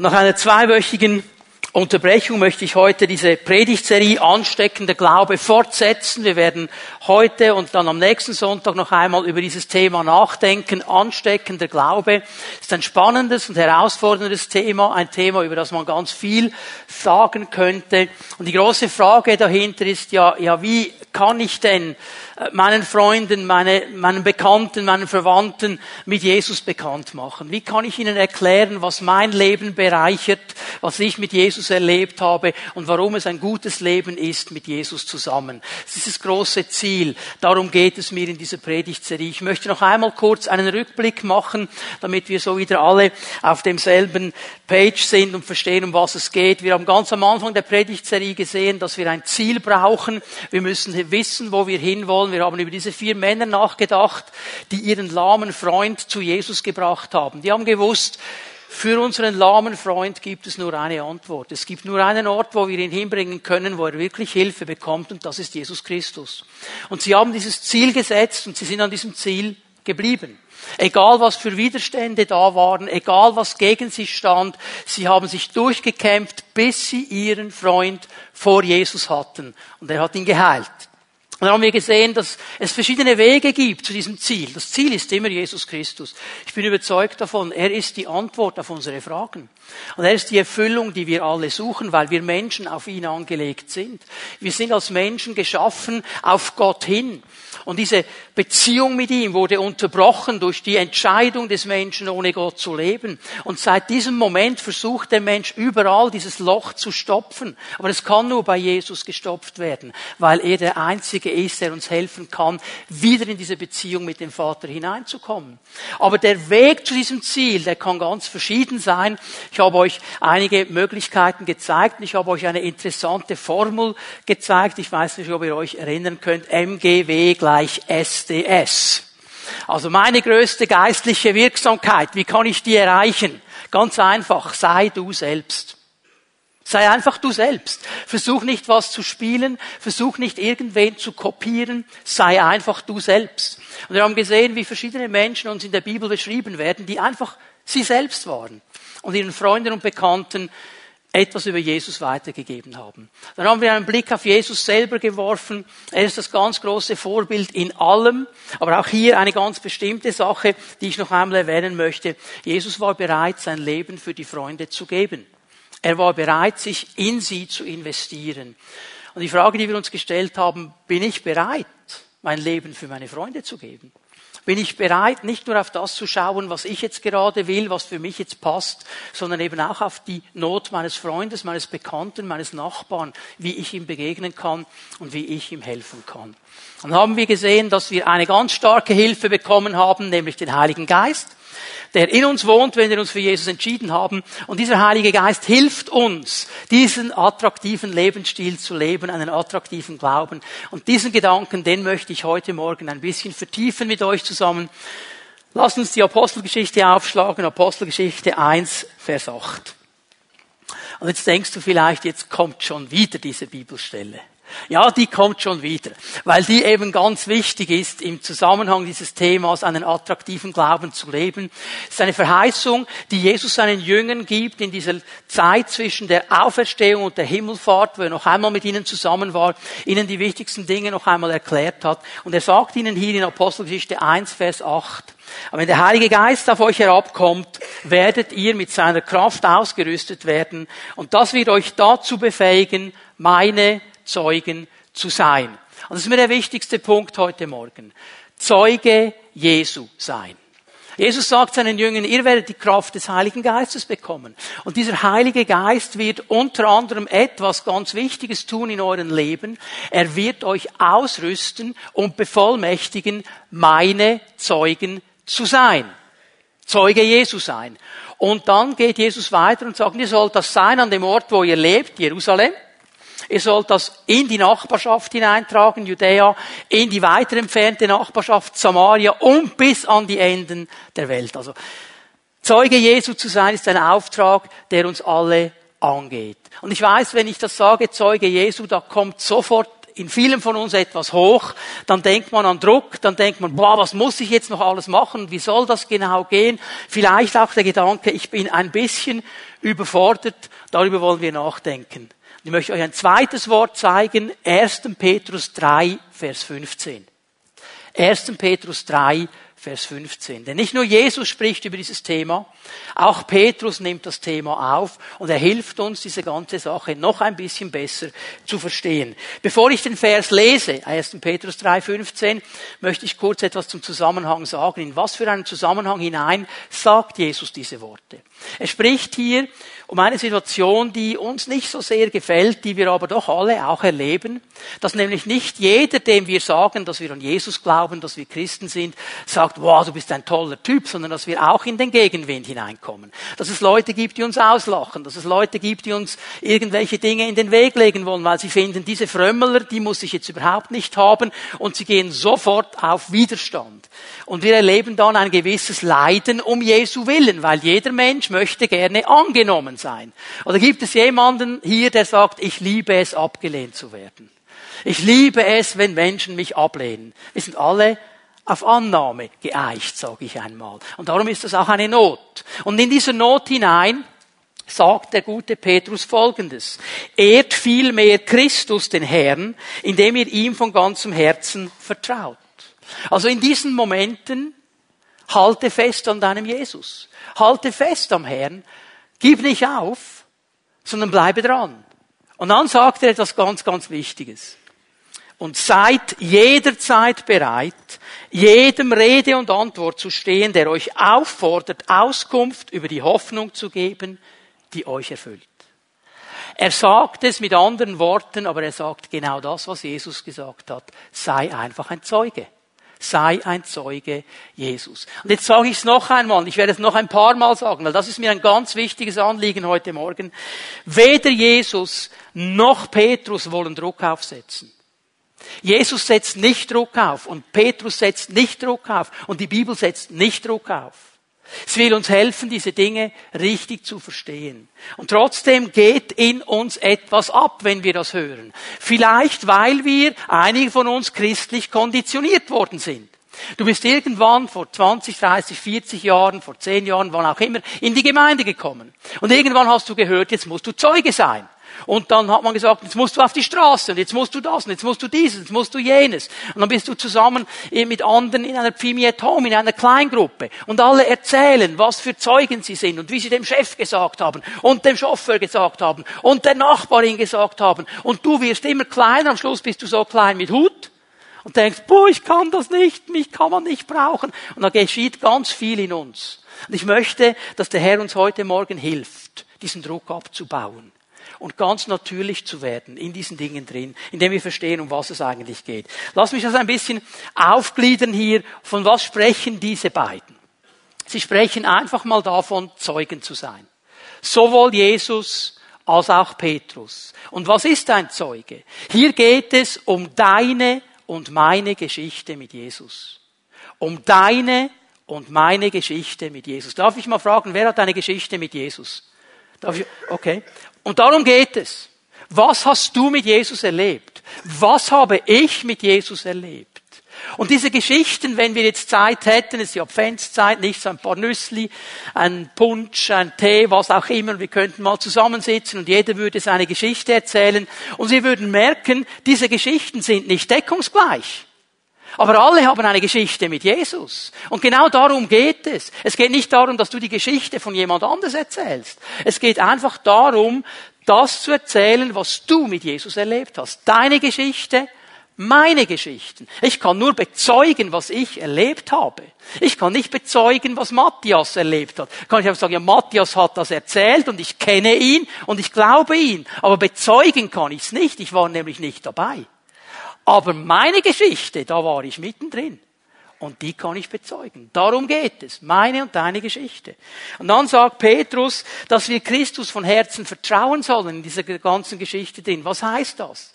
Nach einer zweiwöchigen Unterbrechung möchte ich heute diese Predigtserie Ansteckender Glaube fortsetzen. Wir werden heute und dann am nächsten Sonntag noch einmal über dieses Thema nachdenken. Ansteckender Glaube ist ein spannendes und herausforderndes Thema, ein Thema, über das man ganz viel sagen könnte. Und die große Frage dahinter ist ja, ja, wie kann ich denn meinen Freunden, meine, meinen Bekannten, meinen Verwandten mit Jesus bekannt machen? Wie kann ich ihnen erklären, was mein Leben bereichert, was ich mit Jesus erlebt habe und warum es ein gutes Leben ist mit Jesus zusammen? Das ist das große Ziel. Darum geht es mir in dieser Predigtserie. Ich möchte noch einmal kurz einen Rückblick machen, damit wir so wieder alle auf demselben Page sind und verstehen, um was es geht. Wir haben ganz am Anfang der Predigtserie gesehen, dass wir ein Ziel brauchen. Wir müssen wissen, wo wir hinwollen wir haben über diese vier Männer nachgedacht, die ihren lahmen Freund zu Jesus gebracht haben. Die haben gewusst, für unseren lahmen Freund gibt es nur eine Antwort. Es gibt nur einen Ort, wo wir ihn hinbringen können, wo er wirklich Hilfe bekommt, und das ist Jesus Christus. Und sie haben dieses Ziel gesetzt und sie sind an diesem Ziel geblieben. Egal was für Widerstände da waren, egal was gegen sie stand, sie haben sich durchgekämpft, bis sie ihren Freund vor Jesus hatten. Und er hat ihn geheilt. Und dann haben wir gesehen, dass es verschiedene Wege gibt zu diesem Ziel. Das Ziel ist immer Jesus Christus. Ich bin überzeugt davon, er ist die Antwort auf unsere Fragen. Und er ist die Erfüllung, die wir alle suchen, weil wir Menschen auf ihn angelegt sind. Wir sind als Menschen geschaffen auf Gott hin. Und diese Beziehung mit ihm wurde unterbrochen durch die Entscheidung des Menschen, ohne Gott zu leben. Und seit diesem Moment versucht der Mensch überall dieses Loch zu stopfen. Aber es kann nur bei Jesus gestopft werden, weil er der Einzige ist, der uns helfen kann, wieder in diese Beziehung mit dem Vater hineinzukommen. Aber der Weg zu diesem Ziel, der kann ganz verschieden sein. Ich habe euch einige Möglichkeiten gezeigt. Ich habe euch eine interessante Formel gezeigt. Ich weiß nicht, ob ihr euch erinnern könnt. MGW gleich SDS. Also meine größte geistliche Wirksamkeit, wie kann ich die erreichen? Ganz einfach, sei du selbst. Sei einfach du selbst. Versuch nicht was zu spielen, versuch nicht irgendwen zu kopieren, sei einfach du selbst. Und wir haben gesehen, wie verschiedene Menschen uns in der Bibel beschrieben werden, die einfach sie selbst waren und ihren Freunden und Bekannten etwas über Jesus weitergegeben haben. Dann haben wir einen Blick auf Jesus selber geworfen. Er ist das ganz große Vorbild in allem, aber auch hier eine ganz bestimmte Sache, die ich noch einmal erwähnen möchte. Jesus war bereit, sein Leben für die Freunde zu geben. Er war bereit, sich in sie zu investieren. Und die Frage, die wir uns gestellt haben, bin ich bereit, mein Leben für meine Freunde zu geben? Bin ich bereit, nicht nur auf das zu schauen, was ich jetzt gerade will, was für mich jetzt passt, sondern eben auch auf die Not meines Freundes, meines Bekannten, meines Nachbarn, wie ich ihm begegnen kann und wie ich ihm helfen kann. Dann haben wir gesehen, dass wir eine ganz starke Hilfe bekommen haben, nämlich den Heiligen Geist der in uns wohnt, wenn wir uns für Jesus entschieden haben. Und dieser Heilige Geist hilft uns, diesen attraktiven Lebensstil zu leben, einen attraktiven Glauben. Und diesen Gedanken, den möchte ich heute Morgen ein bisschen vertiefen mit euch zusammen. Lasst uns die Apostelgeschichte aufschlagen, Apostelgeschichte 1, Vers 8. Und jetzt denkst du vielleicht, jetzt kommt schon wieder diese Bibelstelle. Ja, die kommt schon wieder, weil die eben ganz wichtig ist, im Zusammenhang dieses Themas einen attraktiven Glauben zu leben. Es ist eine Verheißung, die Jesus seinen Jüngern gibt in dieser Zeit zwischen der Auferstehung und der Himmelfahrt, wo er noch einmal mit ihnen zusammen war, ihnen die wichtigsten Dinge noch einmal erklärt hat. Und er sagt ihnen hier in Apostelgeschichte 1, Vers 8, aber wenn der Heilige Geist auf euch herabkommt, werdet ihr mit seiner Kraft ausgerüstet werden und das wird euch dazu befähigen, meine Zeugen zu sein. Und das ist mir der wichtigste Punkt heute Morgen. Zeuge Jesu sein. Jesus sagt seinen Jüngern, ihr werdet die Kraft des Heiligen Geistes bekommen. Und dieser Heilige Geist wird unter anderem etwas ganz Wichtiges tun in eurem Leben. Er wird euch ausrüsten und bevollmächtigen, meine Zeugen zu sein. Zeuge Jesu sein. Und dann geht Jesus weiter und sagt, ihr sollt das sein an dem Ort, wo ihr lebt, Jerusalem. Ihr sollt das in die Nachbarschaft hineintragen, Judäa, in die weiter entfernte Nachbarschaft Samaria und bis an die Enden der Welt. Also Zeuge Jesu zu sein ist ein Auftrag, der uns alle angeht. Und ich weiß, wenn ich das sage, Zeuge Jesu, da kommt sofort in vielen von uns etwas hoch, dann denkt man an Druck, dann denkt man, boah, was muss ich jetzt noch alles machen? Wie soll das genau gehen? Vielleicht auch der Gedanke, ich bin ein bisschen überfordert. Darüber wollen wir nachdenken. Ich möchte euch ein zweites Wort zeigen. 1. Petrus 3, Vers 15. 1. Petrus 3, Vers 15. Denn nicht nur Jesus spricht über dieses Thema, auch Petrus nimmt das Thema auf und er hilft uns, diese ganze Sache noch ein bisschen besser zu verstehen. Bevor ich den Vers lese, 1. Petrus 3, 15, möchte ich kurz etwas zum Zusammenhang sagen. In was für einen Zusammenhang hinein sagt Jesus diese Worte? Er spricht hier um eine Situation, die uns nicht so sehr gefällt, die wir aber doch alle auch erleben, dass nämlich nicht jeder, dem wir sagen, dass wir an Jesus glauben, dass wir Christen sind, sagt, wow, du bist ein toller Typ, sondern dass wir auch in den Gegenwind hineinkommen. Dass es Leute gibt, die uns auslachen, dass es Leute gibt, die uns irgendwelche Dinge in den Weg legen wollen, weil sie finden, diese Frömmler, die muss ich jetzt überhaupt nicht haben und sie gehen sofort auf Widerstand. Und wir erleben dann ein gewisses Leiden um Jesu Willen, weil jeder Mensch möchte gerne angenommen sein. Oder gibt es jemanden hier, der sagt, ich liebe es, abgelehnt zu werden? Ich liebe es, wenn Menschen mich ablehnen. Wir sind alle auf Annahme geeicht, sage ich einmal. Und darum ist das auch eine Not. Und in dieser Not hinein sagt der gute Petrus Folgendes. Ehrt vielmehr Christus den Herrn, indem ihr ihm von ganzem Herzen vertraut. Also in diesen Momenten halte fest an deinem Jesus. Halte fest am Herrn. Gib nicht auf, sondern bleibe dran. Und dann sagt er etwas ganz, ganz Wichtiges. Und seid jederzeit bereit, jedem Rede und Antwort zu stehen, der euch auffordert, Auskunft über die Hoffnung zu geben, die euch erfüllt. Er sagt es mit anderen Worten, aber er sagt genau das, was Jesus gesagt hat. Sei einfach ein Zeuge sei ein Zeuge Jesus. Und jetzt sage ich es noch einmal, ich werde es noch ein paar Mal sagen, weil das ist mir ein ganz wichtiges Anliegen heute Morgen. Weder Jesus noch Petrus wollen Druck aufsetzen. Jesus setzt nicht Druck auf und Petrus setzt nicht Druck auf und die Bibel setzt nicht Druck auf. Es will uns helfen, diese Dinge richtig zu verstehen. Und trotzdem geht in uns etwas ab, wenn wir das hören. Vielleicht, weil wir, einige von uns, christlich konditioniert worden sind. Du bist irgendwann vor 20, 30, 40 Jahren, vor 10 Jahren, wann auch immer, in die Gemeinde gekommen. Und irgendwann hast du gehört, jetzt musst du Zeuge sein. Und dann hat man gesagt, jetzt musst du auf die Straße und jetzt musst du das und jetzt musst du dieses, jetzt musst du jenes. Und dann bist du zusammen mit anderen in einer Pfimiet Home, in einer Kleingruppe. Und alle erzählen, was für Zeugen sie sind und wie sie dem Chef gesagt haben und dem Chauffeur gesagt haben und der Nachbarin gesagt haben. Und du wirst immer kleiner, am Schluss bist du so klein mit Hut und denkst, boah, ich kann das nicht, mich kann man nicht brauchen. Und da geschieht ganz viel in uns. Und ich möchte, dass der Herr uns heute Morgen hilft, diesen Druck abzubauen und ganz natürlich zu werden in diesen Dingen drin, indem wir verstehen, um was es eigentlich geht. Lass mich das ein bisschen aufgliedern hier. Von was sprechen diese beiden? Sie sprechen einfach mal davon, Zeugen zu sein. Sowohl Jesus als auch Petrus. Und was ist ein Zeuge? Hier geht es um deine und meine Geschichte mit Jesus. Um deine und meine Geschichte mit Jesus. Darf ich mal fragen, wer hat eine Geschichte mit Jesus? Darf ich? Okay. Und darum geht es. Was hast du mit Jesus erlebt? Was habe ich mit Jesus erlebt? Und diese Geschichten, wenn wir jetzt Zeit hätten, es ist ja Adventszeit, nicht so ein paar Nüssli, ein Punsch, ein Tee, was auch immer, wir könnten mal zusammensitzen und jeder würde seine Geschichte erzählen und Sie würden merken, diese Geschichten sind nicht deckungsgleich. Aber alle haben eine Geschichte mit Jesus. Und genau darum geht es. Es geht nicht darum, dass du die Geschichte von jemand anders erzählst. Es geht einfach darum, das zu erzählen, was du mit Jesus erlebt hast. Deine Geschichte, meine Geschichten. Ich kann nur bezeugen, was ich erlebt habe. Ich kann nicht bezeugen, was Matthias erlebt hat. Kann ich einfach sagen, ja, Matthias hat das erzählt und ich kenne ihn und ich glaube ihn. Aber bezeugen kann ich es nicht. Ich war nämlich nicht dabei. Aber meine Geschichte, da war ich mittendrin. Und die kann ich bezeugen. Darum geht es. Meine und deine Geschichte. Und dann sagt Petrus, dass wir Christus von Herzen vertrauen sollen in dieser ganzen Geschichte drin. Was heißt das?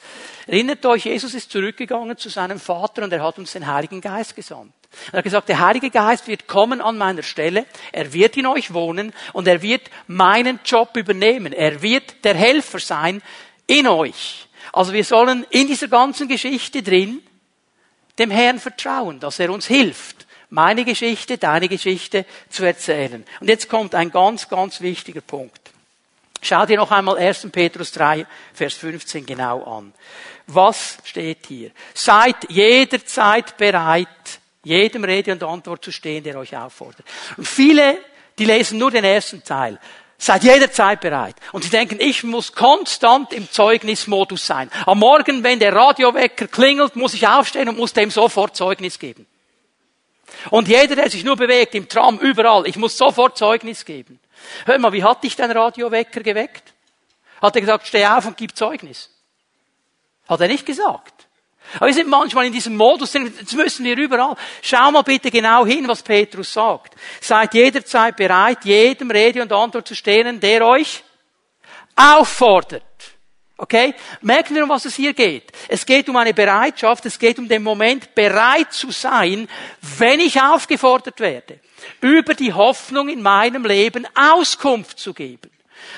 Erinnert euch, Jesus ist zurückgegangen zu seinem Vater und er hat uns den Heiligen Geist gesandt. Er hat gesagt, der Heilige Geist wird kommen an meiner Stelle, er wird in euch wohnen und er wird meinen Job übernehmen. Er wird der Helfer sein in euch. Also wir sollen in dieser ganzen Geschichte drin dem Herrn vertrauen, dass er uns hilft, meine Geschichte, deine Geschichte zu erzählen. Und jetzt kommt ein ganz, ganz wichtiger Punkt. Schau dir noch einmal 1. Petrus 3, Vers 15 genau an. Was steht hier? Seid jederzeit bereit, jedem Rede und Antwort zu stehen, der euch auffordert. Und viele, die lesen nur den ersten Teil. Seid jederzeit bereit. Und sie denken, ich muss konstant im Zeugnismodus sein. Am Morgen, wenn der Radiowecker klingelt, muss ich aufstehen und muss dem sofort Zeugnis geben. Und jeder, der sich nur bewegt, im Tram, überall, ich muss sofort Zeugnis geben. Hör mal, wie hat dich dein Radiowecker geweckt? Hat er gesagt, steh auf und gib Zeugnis? Hat er nicht gesagt. Aber wir sind manchmal in diesem Modus, jetzt müssen wir überall. Schau mal bitte genau hin, was Petrus sagt. Seid jederzeit bereit, jedem Rede und Antwort zu stehen, der euch auffordert. Okay? Merken wir, um was es hier geht. Es geht um eine Bereitschaft, es geht um den Moment, bereit zu sein, wenn ich aufgefordert werde, über die Hoffnung in meinem Leben Auskunft zu geben.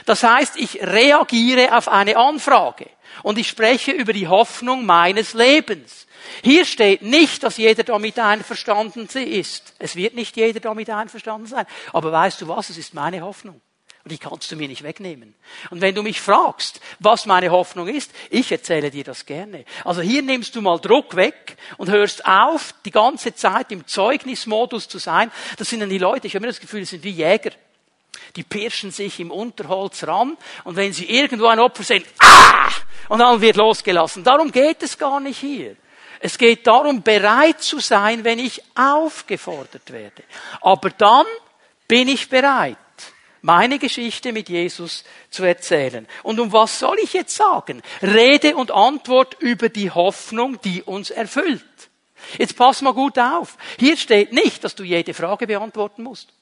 Das heißt, ich reagiere auf eine Anfrage und ich spreche über die Hoffnung meines Lebens. Hier steht nicht, dass jeder damit einverstanden ist. Es wird nicht jeder damit einverstanden sein. Aber weißt du was? Es ist meine Hoffnung. Und die kannst du mir nicht wegnehmen. Und wenn du mich fragst, was meine Hoffnung ist, ich erzähle dir das gerne. Also hier nimmst du mal Druck weg und hörst auf, die ganze Zeit im Zeugnismodus zu sein. Das sind dann die Leute, ich habe mir das Gefühl, das sind wie Jäger die pirschen sich im Unterholz ran und wenn sie irgendwo ein Opfer sehen, ah! Und dann wird losgelassen. Darum geht es gar nicht hier. Es geht darum, bereit zu sein, wenn ich aufgefordert werde. Aber dann bin ich bereit, meine Geschichte mit Jesus zu erzählen. Und um was soll ich jetzt sagen? Rede und Antwort über die Hoffnung, die uns erfüllt. Jetzt pass mal gut auf. Hier steht nicht, dass du jede Frage beantworten musst.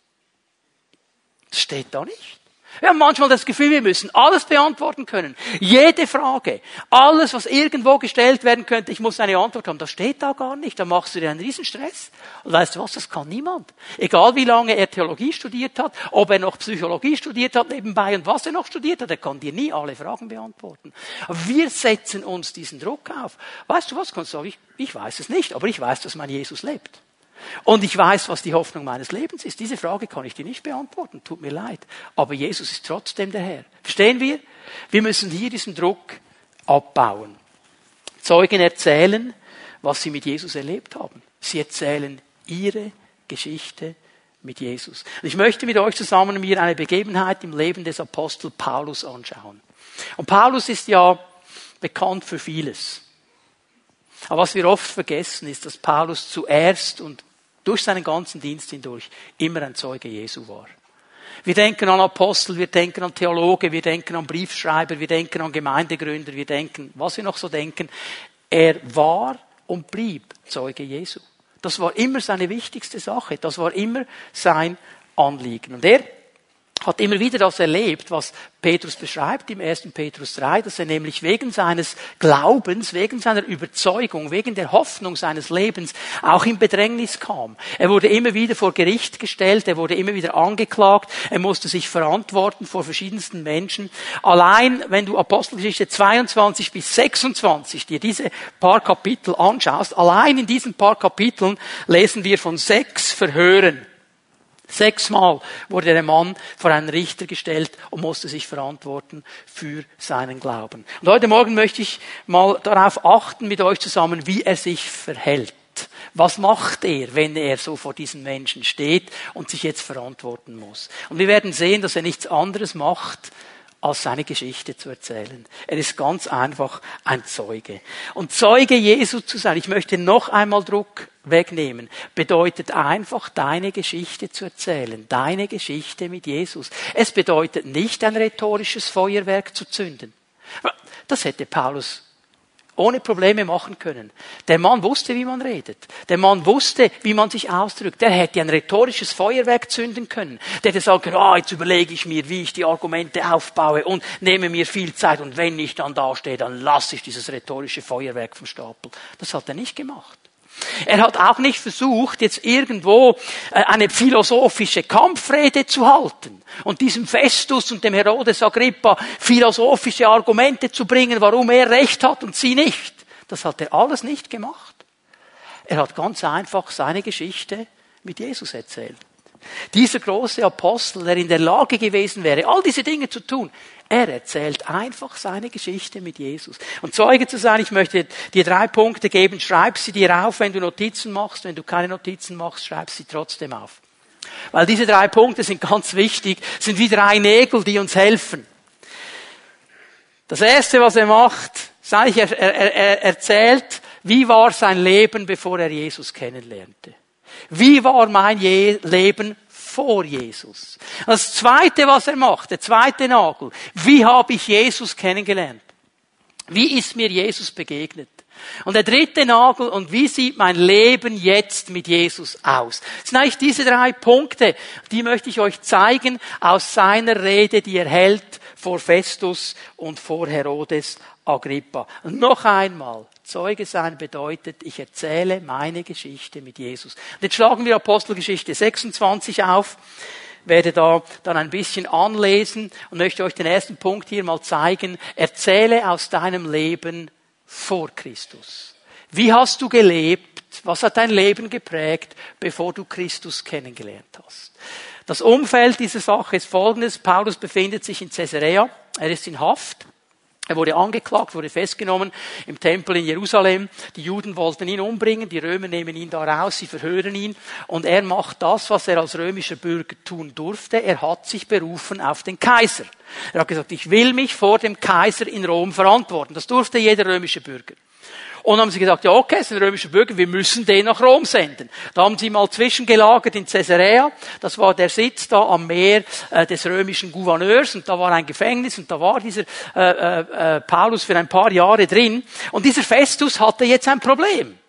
Das steht da nicht. Wir haben manchmal das Gefühl, wir müssen alles beantworten können. Jede Frage, alles, was irgendwo gestellt werden könnte, ich muss eine Antwort haben. Das steht da gar nicht. Da machst du dir einen Riesenstress. Und weißt du was, das kann niemand. Egal wie lange er Theologie studiert hat, ob er noch Psychologie studiert hat nebenbei und was er noch studiert hat, er kann dir nie alle Fragen beantworten. Wir setzen uns diesen Druck auf. Weißt du was, kannst du sagen, ich, ich weiß es nicht, aber ich weiß, dass mein Jesus lebt. Und ich weiß, was die Hoffnung meines Lebens ist. Diese Frage kann ich dir nicht beantworten. Tut mir leid. Aber Jesus ist trotzdem der Herr. Verstehen wir? Wir müssen hier diesen Druck abbauen. Zeugen erzählen, was sie mit Jesus erlebt haben. Sie erzählen ihre Geschichte mit Jesus. Und ich möchte mit euch zusammen mir eine Begebenheit im Leben des Apostel Paulus anschauen. Und Paulus ist ja bekannt für vieles. Aber was wir oft vergessen, ist, dass Paulus zuerst und durch seinen ganzen Dienst hindurch immer ein Zeuge Jesu war. Wir denken an Apostel, wir denken an Theologe, wir denken an Briefschreiber, wir denken an Gemeindegründer, wir denken, was wir noch so denken. Er war und blieb Zeuge Jesu. Das war immer seine wichtigste Sache. Das war immer sein Anliegen. Und er hat immer wieder das erlebt, was Petrus beschreibt im 1. Petrus 3, dass er nämlich wegen seines Glaubens, wegen seiner Überzeugung, wegen der Hoffnung seines Lebens auch in Bedrängnis kam. Er wurde immer wieder vor Gericht gestellt, er wurde immer wieder angeklagt, er musste sich verantworten vor verschiedensten Menschen. Allein, wenn du Apostelgeschichte 22 bis 26 dir diese paar Kapitel anschaust, allein in diesen paar Kapiteln lesen wir von sechs Verhören Sechsmal wurde der Mann vor einen Richter gestellt und musste sich verantworten für seinen Glauben. Und heute Morgen möchte ich mal darauf achten mit euch zusammen, wie er sich verhält. Was macht er, wenn er so vor diesen Menschen steht und sich jetzt verantworten muss? Und wir werden sehen, dass er nichts anderes macht, als seine Geschichte zu erzählen. Er ist ganz einfach ein Zeuge. Und Zeuge Jesu zu sein, ich möchte noch einmal Druck wegnehmen, bedeutet einfach deine Geschichte zu erzählen, deine Geschichte mit Jesus. Es bedeutet nicht ein rhetorisches Feuerwerk zu zünden. Das hätte Paulus ohne Probleme machen können. Der Mann wusste, wie man redet. Der Mann wusste, wie man sich ausdrückt. Der hätte ein rhetorisches Feuerwerk zünden können. Der hätte sagen können, ah, jetzt überlege ich mir, wie ich die Argumente aufbaue und nehme mir viel Zeit und wenn ich dann da stehe, dann lasse ich dieses rhetorische Feuerwerk vom Stapel. Das hat er nicht gemacht. Er hat auch nicht versucht, jetzt irgendwo äh, eine philosophische Kampfrede zu halten und diesem Festus und dem Herodes Agrippa philosophische Argumente zu bringen, warum er Recht hat und sie nicht. Das hat er alles nicht gemacht. Er hat ganz einfach seine Geschichte mit Jesus erzählt. Dieser große Apostel, der in der Lage gewesen wäre, all diese Dinge zu tun, er erzählt einfach seine Geschichte mit Jesus. Und Zeuge zu sein, ich möchte dir drei Punkte geben, schreib sie dir auf, wenn du Notizen machst. Wenn du keine Notizen machst, schreib sie trotzdem auf. Weil diese drei Punkte sind ganz wichtig, sind wie drei Nägel, die uns helfen. Das erste, was er macht, sage ich, er, er, er erzählt, wie war sein Leben, bevor er Jesus kennenlernte. Wie war mein Leben vor Jesus? Das zweite, was er macht, der zweite Nagel. Wie habe ich Jesus kennengelernt? Wie ist mir Jesus begegnet? Und der dritte Nagel, und wie sieht mein Leben jetzt mit Jesus aus? Das sind eigentlich diese drei Punkte, die möchte ich euch zeigen aus seiner Rede, die er hält vor Festus und vor Herodes Agrippa. Und noch einmal, Zeuge sein bedeutet, ich erzähle meine Geschichte mit Jesus. Und jetzt schlagen wir Apostelgeschichte 26 auf, werde da dann ein bisschen anlesen und möchte euch den ersten Punkt hier mal zeigen. Erzähle aus deinem Leben vor Christus. Wie hast du gelebt? Was hat dein Leben geprägt, bevor du Christus kennengelernt hast? Das Umfeld dieser Sache ist folgendes. Paulus befindet sich in Caesarea. Er ist in Haft. Er wurde angeklagt, wurde festgenommen im Tempel in Jerusalem. Die Juden wollten ihn umbringen, die Römer nehmen ihn da raus, sie verhören ihn und er macht das, was er als römischer Bürger tun durfte. Er hat sich berufen auf den Kaiser. Er hat gesagt, ich will mich vor dem Kaiser in Rom verantworten. Das durfte jeder römische Bürger. Und haben sie gesagt, ja okay, es ist ein römischer Bürger, wir müssen den nach Rom senden. Da haben sie mal zwischengelagert in Caesarea. Das war der Sitz da am Meer äh, des römischen Gouverneurs und da war ein Gefängnis und da war dieser äh, äh, äh Paulus für ein paar Jahre drin. Und dieser Festus hatte jetzt ein Problem.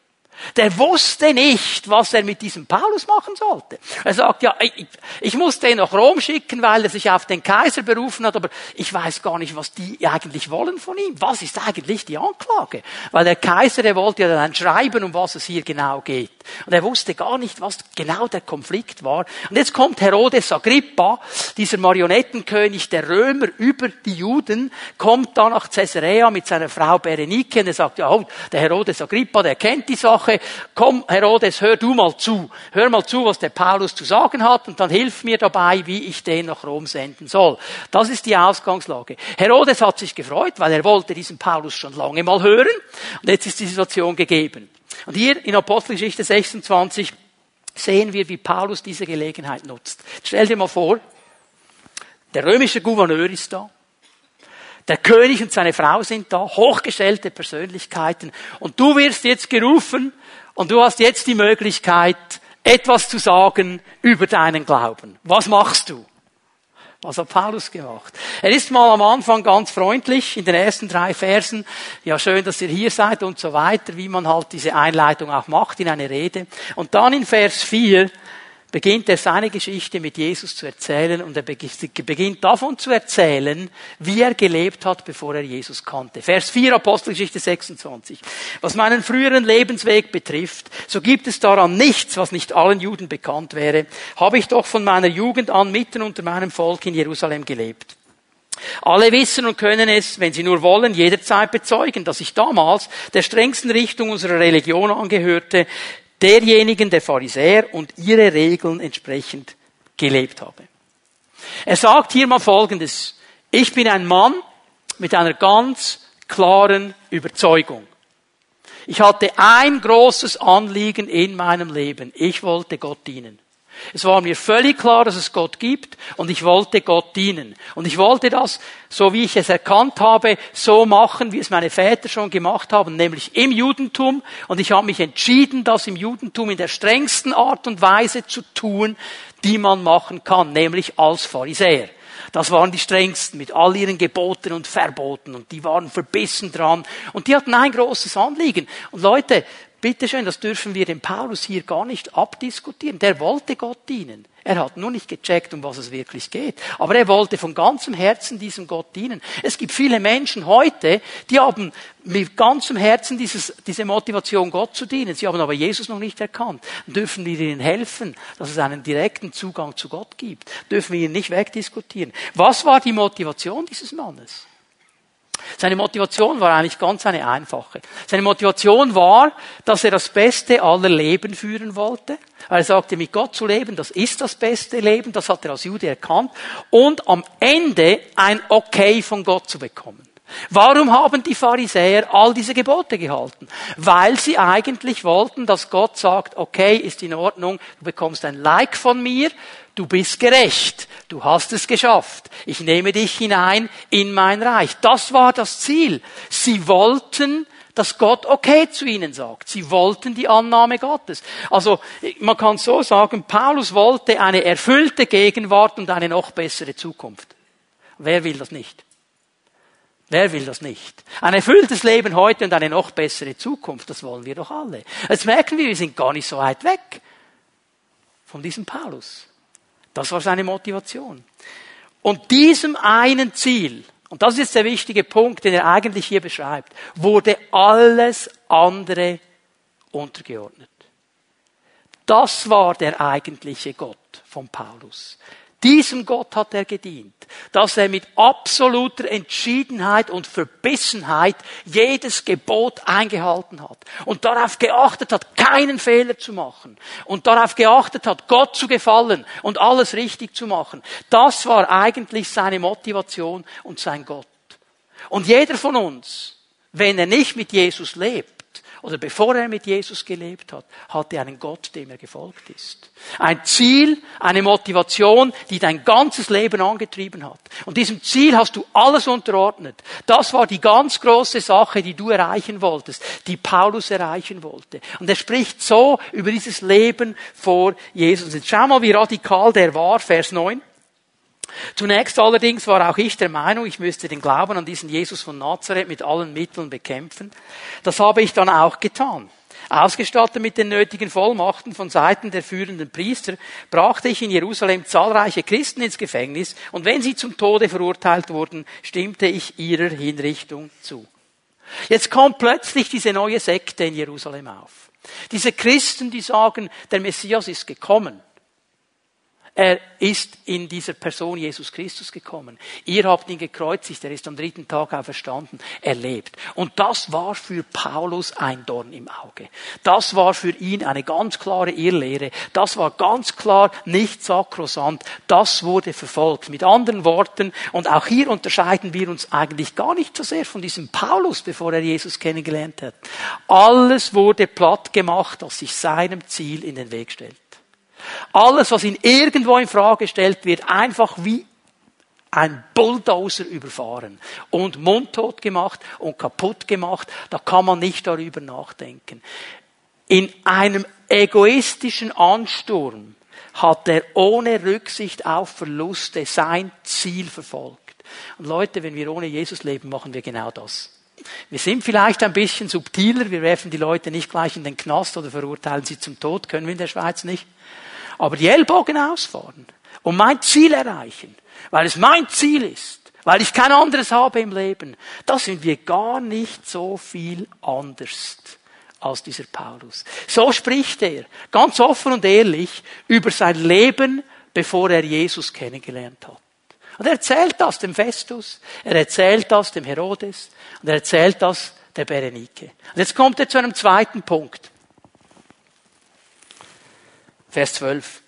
Der wusste nicht, was er mit diesem Paulus machen sollte. Er sagt, ja, ich, ich muss den nach Rom schicken, weil er sich auf den Kaiser berufen hat, aber ich weiß gar nicht, was die eigentlich wollen von ihm. Was ist eigentlich die Anklage? Weil der Kaiser, der wollte ja dann schreiben, um was es hier genau geht. Und er wusste gar nicht, was genau der Konflikt war. Und jetzt kommt Herodes Agrippa, dieser Marionettenkönig der Römer über die Juden, kommt da nach Caesarea mit seiner Frau Berenike und er sagt, ja, oh, der Herodes Agrippa, der kennt die Sache, Sache, komm Herodes, hör du mal zu. Hör mal zu, was der Paulus zu sagen hat und dann hilf mir dabei, wie ich den nach Rom senden soll. Das ist die Ausgangslage. Herodes hat sich gefreut, weil er wollte diesen Paulus schon lange mal hören und jetzt ist die Situation gegeben. Und hier in Apostelgeschichte 26 sehen wir, wie Paulus diese Gelegenheit nutzt. Stell dir mal vor, der römische Gouverneur ist da. Der König und seine Frau sind da, hochgestellte Persönlichkeiten. Und du wirst jetzt gerufen und du hast jetzt die Möglichkeit, etwas zu sagen über deinen Glauben. Was machst du? Was hat Paulus gemacht? Er ist mal am Anfang ganz freundlich in den ersten drei Versen. Ja, schön, dass ihr hier seid und so weiter, wie man halt diese Einleitung auch macht in eine Rede. Und dann in Vers 4 beginnt er seine Geschichte mit Jesus zu erzählen und er beginnt davon zu erzählen, wie er gelebt hat, bevor er Jesus kannte. Vers 4 Apostelgeschichte 26. Was meinen früheren Lebensweg betrifft, so gibt es daran nichts, was nicht allen Juden bekannt wäre, habe ich doch von meiner Jugend an mitten unter meinem Volk in Jerusalem gelebt. Alle wissen und können es, wenn sie nur wollen, jederzeit bezeugen, dass ich damals der strengsten Richtung unserer Religion angehörte, derjenigen der Pharisäer und ihre Regeln entsprechend gelebt habe. Er sagt hier mal Folgendes. Ich bin ein Mann mit einer ganz klaren Überzeugung. Ich hatte ein großes Anliegen in meinem Leben. Ich wollte Gott dienen. Es war mir völlig klar, dass es Gott gibt und ich wollte Gott dienen. Und ich wollte das, so wie ich es erkannt habe, so machen, wie es meine Väter schon gemacht haben, nämlich im Judentum. Und ich habe mich entschieden, das im Judentum in der strengsten Art und Weise zu tun, die man machen kann, nämlich als Pharisäer. Das waren die strengsten mit all ihren Geboten und Verboten und die waren verbissen dran und die hatten ein großes Anliegen. Und Leute, Bitteschön, das dürfen wir dem Paulus hier gar nicht abdiskutieren. Der wollte Gott dienen. Er hat nur nicht gecheckt, um was es wirklich geht. Aber er wollte von ganzem Herzen diesem Gott dienen. Es gibt viele Menschen heute, die haben mit ganzem Herzen dieses, diese Motivation, Gott zu dienen. Sie haben aber Jesus noch nicht erkannt. Dürfen wir ihnen helfen, dass es einen direkten Zugang zu Gott gibt. Dürfen wir ihn nicht wegdiskutieren. Was war die Motivation dieses Mannes? Seine Motivation war eigentlich ganz eine einfache. Seine Motivation war, dass er das beste aller Leben führen wollte. Weil er sagte, mit Gott zu leben, das ist das beste Leben, das hat er als Jude erkannt. Und am Ende ein Okay von Gott zu bekommen. Warum haben die Pharisäer all diese Gebote gehalten? Weil sie eigentlich wollten, dass Gott sagt, okay, ist in Ordnung, du bekommst ein Like von mir, du bist gerecht, du hast es geschafft, ich nehme dich hinein in mein Reich. Das war das Ziel. Sie wollten, dass Gott okay zu ihnen sagt. Sie wollten die Annahme Gottes. Also man kann so sagen, Paulus wollte eine erfüllte Gegenwart und eine noch bessere Zukunft. Wer will das nicht? Wer will das nicht? Ein erfülltes Leben heute und eine noch bessere Zukunft, das wollen wir doch alle. Jetzt merken wir, wir sind gar nicht so weit weg von diesem Paulus. Das war seine Motivation. Und diesem einen Ziel, und das ist der wichtige Punkt, den er eigentlich hier beschreibt, wurde alles andere untergeordnet. Das war der eigentliche Gott von Paulus. Diesem Gott hat er gedient, dass er mit absoluter Entschiedenheit und Verbissenheit jedes Gebot eingehalten hat und darauf geachtet hat, keinen Fehler zu machen und darauf geachtet hat, Gott zu gefallen und alles richtig zu machen. Das war eigentlich seine Motivation und sein Gott. Und jeder von uns, wenn er nicht mit Jesus lebt, oder bevor er mit Jesus gelebt hat, hatte er einen Gott, dem er gefolgt ist. Ein Ziel, eine Motivation, die dein ganzes Leben angetrieben hat. Und diesem Ziel hast du alles unterordnet. Das war die ganz große Sache, die du erreichen wolltest, die Paulus erreichen wollte. Und er spricht so über dieses Leben vor Jesus. Jetzt schau mal, wie radikal der war, Vers 9. Zunächst allerdings war auch ich der Meinung, ich müsste den Glauben an diesen Jesus von Nazareth mit allen Mitteln bekämpfen. Das habe ich dann auch getan. Ausgestattet mit den nötigen Vollmachten von Seiten der führenden Priester, brachte ich in Jerusalem zahlreiche Christen ins Gefängnis und wenn sie zum Tode verurteilt wurden, stimmte ich ihrer Hinrichtung zu. Jetzt kommt plötzlich diese neue Sekte in Jerusalem auf. Diese Christen, die sagen, der Messias ist gekommen. Er ist in dieser Person Jesus Christus gekommen. Ihr habt ihn gekreuzigt, er ist am dritten Tag auferstanden, er lebt. Und das war für Paulus ein Dorn im Auge. Das war für ihn eine ganz klare Irrlehre. Das war ganz klar nicht sakrosant. Das wurde verfolgt. Mit anderen Worten, und auch hier unterscheiden wir uns eigentlich gar nicht so sehr von diesem Paulus, bevor er Jesus kennengelernt hat. Alles wurde platt gemacht, das sich seinem Ziel in den Weg stellt. Alles, was ihn irgendwo in Frage stellt, wird einfach wie ein Bulldozer überfahren und mundtot gemacht und kaputt gemacht. Da kann man nicht darüber nachdenken. In einem egoistischen Ansturm hat er ohne Rücksicht auf Verluste sein Ziel verfolgt. Und Leute, wenn wir ohne Jesus leben, machen wir genau das. Wir sind vielleicht ein bisschen subtiler, wir werfen die Leute nicht gleich in den Knast oder verurteilen sie zum Tod, können wir in der Schweiz nicht aber die Ellbogen ausfahren und mein Ziel erreichen, weil es mein Ziel ist, weil ich kein anderes habe im Leben, da sind wir gar nicht so viel anders als dieser Paulus. So spricht er ganz offen und ehrlich über sein Leben, bevor er Jesus kennengelernt hat. Und er erzählt das dem Festus, er erzählt das dem Herodes und er erzählt das der Berenike. Und jetzt kommt er zu einem zweiten Punkt. Vers 12.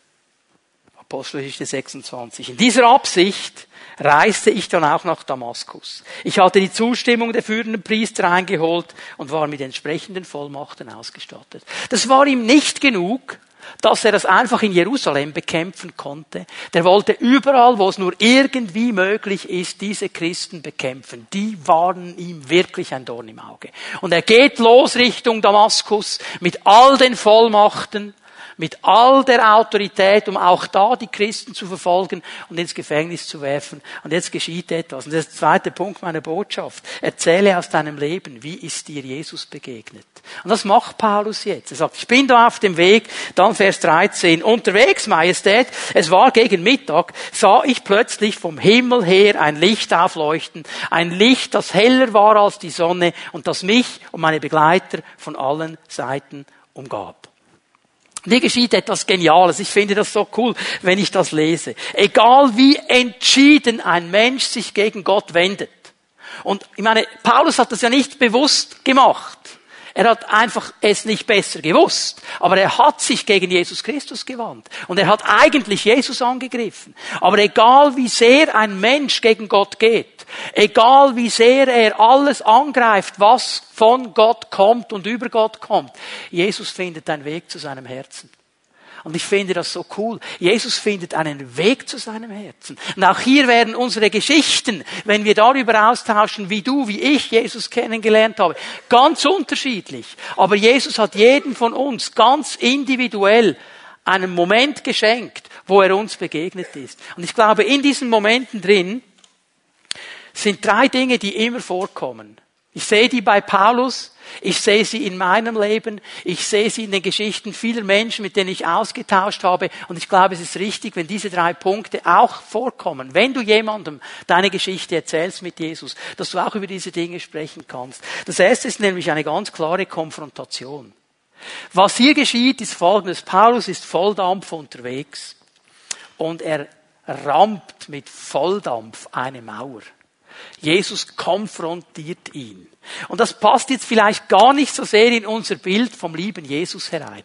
Apostelgeschichte 26. In dieser Absicht reiste ich dann auch nach Damaskus. Ich hatte die Zustimmung der führenden Priester eingeholt und war mit entsprechenden Vollmachten ausgestattet. Das war ihm nicht genug, dass er das einfach in Jerusalem bekämpfen konnte. Der wollte überall, wo es nur irgendwie möglich ist, diese Christen bekämpfen. Die waren ihm wirklich ein Dorn im Auge. Und er geht los Richtung Damaskus mit all den Vollmachten mit all der Autorität, um auch da die Christen zu verfolgen und ins Gefängnis zu werfen. Und jetzt geschieht etwas. Und das ist der zweite Punkt meiner Botschaft. Erzähle aus deinem Leben, wie ist dir Jesus begegnet? Und das macht Paulus jetzt. Er sagt, ich bin da auf dem Weg, dann Vers 13, unterwegs, Majestät, es war gegen Mittag, sah ich plötzlich vom Himmel her ein Licht aufleuchten, ein Licht, das heller war als die Sonne und das mich und meine Begleiter von allen Seiten umgab. Hier geschieht etwas Geniales. Ich finde das so cool, wenn ich das lese. Egal wie entschieden ein Mensch sich gegen Gott wendet. Und ich meine, Paulus hat das ja nicht bewusst gemacht. Er hat einfach es nicht besser gewusst. Aber er hat sich gegen Jesus Christus gewandt. Und er hat eigentlich Jesus angegriffen. Aber egal wie sehr ein Mensch gegen Gott geht, egal wie sehr er alles angreift, was von Gott kommt und über Gott kommt, Jesus findet einen Weg zu seinem Herzen. Und ich finde das so cool. Jesus findet einen Weg zu seinem Herzen. Und auch hier werden unsere Geschichten, wenn wir darüber austauschen, wie du, wie ich Jesus kennengelernt habe, ganz unterschiedlich. Aber Jesus hat jedem von uns ganz individuell einen Moment geschenkt, wo er uns begegnet ist. Und ich glaube, in diesen Momenten drin sind drei Dinge, die immer vorkommen. Ich sehe die bei Paulus, ich sehe sie in meinem Leben, ich sehe sie in den Geschichten vieler Menschen, mit denen ich ausgetauscht habe. Und ich glaube, es ist richtig, wenn diese drei Punkte auch vorkommen. Wenn du jemandem deine Geschichte erzählst mit Jesus, dass du auch über diese Dinge sprechen kannst. Das erste ist nämlich eine ganz klare Konfrontation. Was hier geschieht, ist folgendes. Paulus ist Volldampf unterwegs und er rammt mit Volldampf eine Mauer. Jesus konfrontiert ihn. Und das passt jetzt vielleicht gar nicht so sehr in unser Bild vom lieben Jesus herein.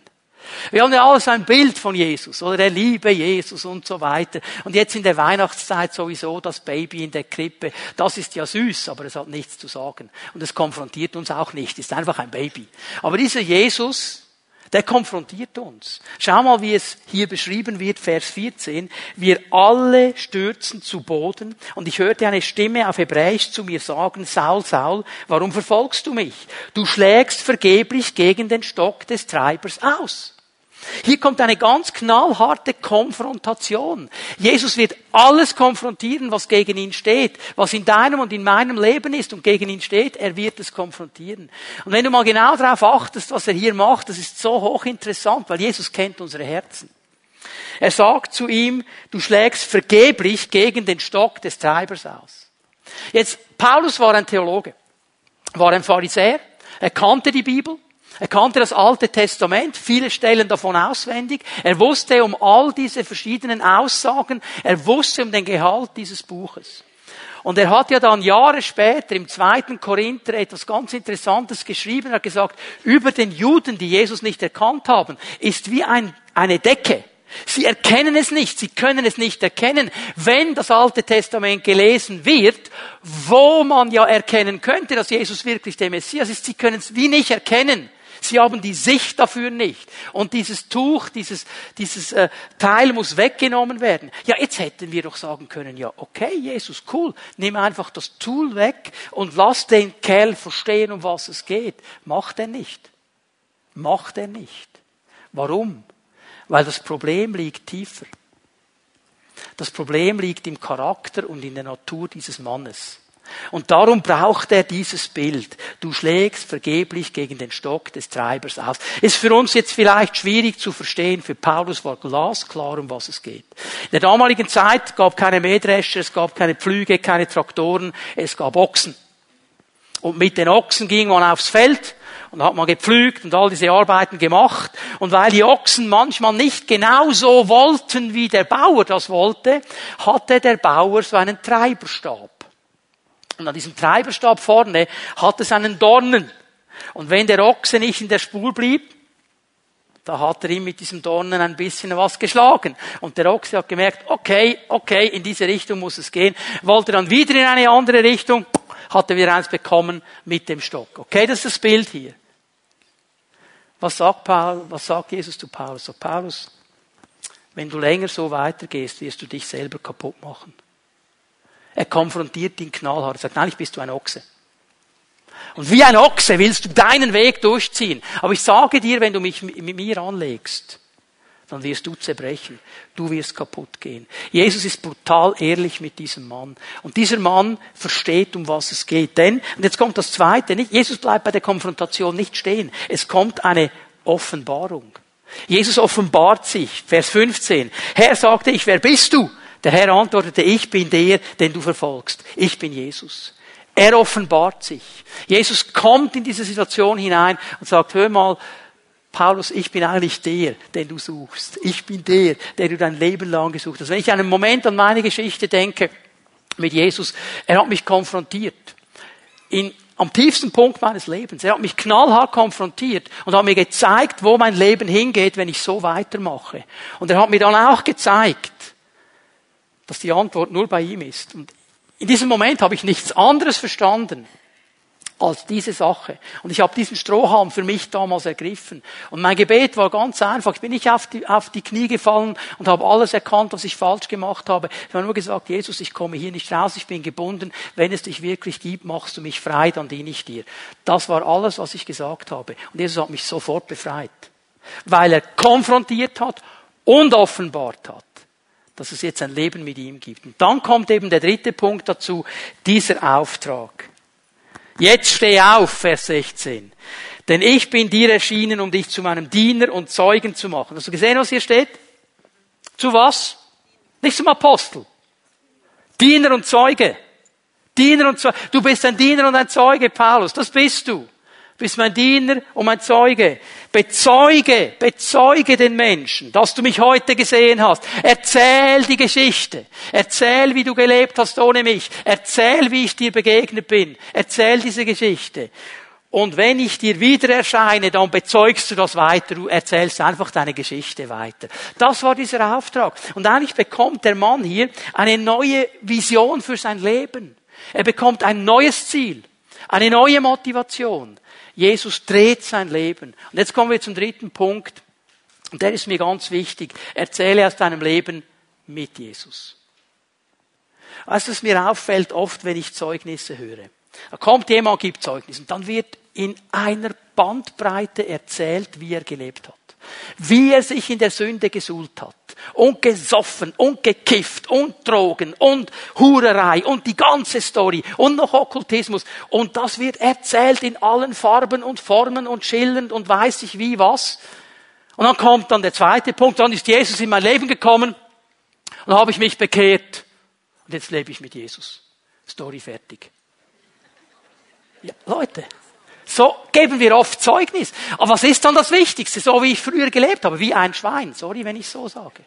Wir haben ja alles ein Bild von Jesus oder der liebe Jesus und so weiter. Und jetzt in der Weihnachtszeit sowieso das Baby in der Krippe. Das ist ja süß, aber es hat nichts zu sagen. Und es konfrontiert uns auch nicht. Es ist einfach ein Baby. Aber dieser Jesus, der konfrontiert uns. Schau mal, wie es hier beschrieben wird, Vers 14. Wir alle stürzen zu Boden und ich hörte eine Stimme auf Hebräisch zu mir sagen, Saul, Saul, warum verfolgst du mich? Du schlägst vergeblich gegen den Stock des Treibers aus. Hier kommt eine ganz knallharte Konfrontation. Jesus wird alles konfrontieren, was gegen ihn steht, was in deinem und in meinem Leben ist und gegen ihn steht, er wird es konfrontieren. Und wenn du mal genau darauf achtest, was er hier macht, das ist so hochinteressant, weil Jesus kennt unsere Herzen. Er sagt zu ihm, du schlägst vergeblich gegen den Stock des Treibers aus. Jetzt, Paulus war ein Theologe, war ein Pharisäer, er kannte die Bibel, er kannte das Alte Testament, viele Stellen davon auswendig. Er wusste um all diese verschiedenen Aussagen. Er wusste um den Gehalt dieses Buches. Und er hat ja dann Jahre später im zweiten Korinther etwas ganz Interessantes geschrieben. Er hat gesagt, über den Juden, die Jesus nicht erkannt haben, ist wie ein, eine Decke. Sie erkennen es nicht, sie können es nicht erkennen, wenn das Alte Testament gelesen wird, wo man ja erkennen könnte, dass Jesus wirklich der Messias ist. Sie können es wie nicht erkennen. Sie haben die Sicht dafür nicht. Und dieses Tuch, dieses, dieses äh, Teil muss weggenommen werden. Ja, jetzt hätten wir doch sagen können, ja, okay, Jesus, cool, nimm einfach das Tool weg und lass den Kerl verstehen, um was es geht. Macht er nicht. Macht er nicht. Warum? Weil das Problem liegt tiefer. Das Problem liegt im Charakter und in der Natur dieses Mannes. Und darum braucht er dieses Bild. Du schlägst vergeblich gegen den Stock des Treibers aus. Ist für uns jetzt vielleicht schwierig zu verstehen. Für Paulus war glasklar, um was es geht. In der damaligen Zeit gab keine Mähdrescher, es gab keine Pflüge, keine Traktoren, es gab Ochsen. Und mit den Ochsen ging man aufs Feld und hat man gepflügt und all diese Arbeiten gemacht. Und weil die Ochsen manchmal nicht genau so wollten, wie der Bauer das wollte, hatte der Bauer so einen Treiberstab. Und an diesem Treiberstab vorne hat es einen Dornen. Und wenn der Ochse nicht in der Spur blieb, da hat er ihm mit diesem Dornen ein bisschen was geschlagen. Und der Ochse hat gemerkt, okay, okay, in diese Richtung muss es gehen. Wollte dann wieder in eine andere Richtung, hat er wieder eins bekommen mit dem Stock. Okay, das ist das Bild hier. Was sagt, Paul, was sagt Jesus zu Paulus? So, Paulus, wenn du länger so weitergehst, wirst du dich selber kaputt machen. Er konfrontiert ihn knallhart. Er sagt, nein, ich bist du ein Ochse. Und wie ein Ochse willst du deinen Weg durchziehen. Aber ich sage dir, wenn du mich mit mir anlegst, dann wirst du zerbrechen. Du wirst kaputt gehen. Jesus ist brutal ehrlich mit diesem Mann. Und dieser Mann versteht, um was es geht. Denn, und jetzt kommt das Zweite, nicht? Jesus bleibt bei der Konfrontation nicht stehen. Es kommt eine Offenbarung. Jesus offenbart sich. Vers 15. Herr sagte ich, wer bist du? Der Herr antwortete, ich bin der, den du verfolgst. Ich bin Jesus. Er offenbart sich. Jesus kommt in diese Situation hinein und sagt, hör mal, Paulus, ich bin eigentlich der, den du suchst. Ich bin der, der du dein Leben lang gesucht hast. Wenn ich einen Moment an meine Geschichte denke mit Jesus, er hat mich konfrontiert. In, am tiefsten Punkt meines Lebens. Er hat mich knallhart konfrontiert und hat mir gezeigt, wo mein Leben hingeht, wenn ich so weitermache. Und er hat mir dann auch gezeigt, dass die Antwort nur bei ihm ist. Und in diesem Moment habe ich nichts anderes verstanden, als diese Sache. Und ich habe diesen Strohhalm für mich damals ergriffen. Und mein Gebet war ganz einfach. Ich bin nicht auf die, auf die Knie gefallen und habe alles erkannt, was ich falsch gemacht habe. Ich habe nur gesagt, Jesus, ich komme hier nicht raus, ich bin gebunden. Wenn es dich wirklich gibt, machst du mich frei, dann diene ich dir. Das war alles, was ich gesagt habe. Und Jesus hat mich sofort befreit. Weil er konfrontiert hat und offenbart hat dass es jetzt ein Leben mit ihm gibt. Und dann kommt eben der dritte Punkt dazu, dieser Auftrag. Jetzt steh auf, Vers 16. Denn ich bin dir erschienen, um dich zu meinem Diener und Zeugen zu machen. Hast du gesehen, was hier steht? Zu was? Nicht zum Apostel. Diener und Zeuge. Diener und Zeuge. Du bist ein Diener und ein Zeuge, Paulus. Das bist du bist mein Diener und mein Zeuge. Bezeuge, bezeuge den Menschen, dass du mich heute gesehen hast. Erzähl die Geschichte. Erzähl, wie du gelebt hast ohne mich. Erzähl, wie ich dir begegnet bin. Erzähl diese Geschichte. Und wenn ich dir wieder erscheine, dann bezeugst du das weiter. Du erzählst einfach deine Geschichte weiter. Das war dieser Auftrag. Und eigentlich bekommt der Mann hier eine neue Vision für sein Leben. Er bekommt ein neues Ziel, eine neue Motivation. Jesus dreht sein Leben. Und jetzt kommen wir zum dritten Punkt. Und der ist mir ganz wichtig. Erzähle aus deinem Leben mit Jesus. Weißt was mir auffällt oft, wenn ich Zeugnisse höre? Da kommt jemand, gibt Zeugnis und dann wird in einer Bandbreite erzählt, wie er gelebt hat wie er sich in der Sünde gesuhlt hat und gesoffen und gekifft und Drogen und Hurerei und die ganze Story und noch Okkultismus und das wird erzählt in allen Farben und Formen und schillernd und weiß ich wie was. Und dann kommt dann der zweite Punkt, dann ist Jesus in mein Leben gekommen und dann habe ich mich bekehrt und jetzt lebe ich mit Jesus. Story fertig. Ja, Leute, so geben wir oft Zeugnis. Aber was ist dann das Wichtigste? So wie ich früher gelebt habe, wie ein Schwein. Sorry, wenn ich so sage.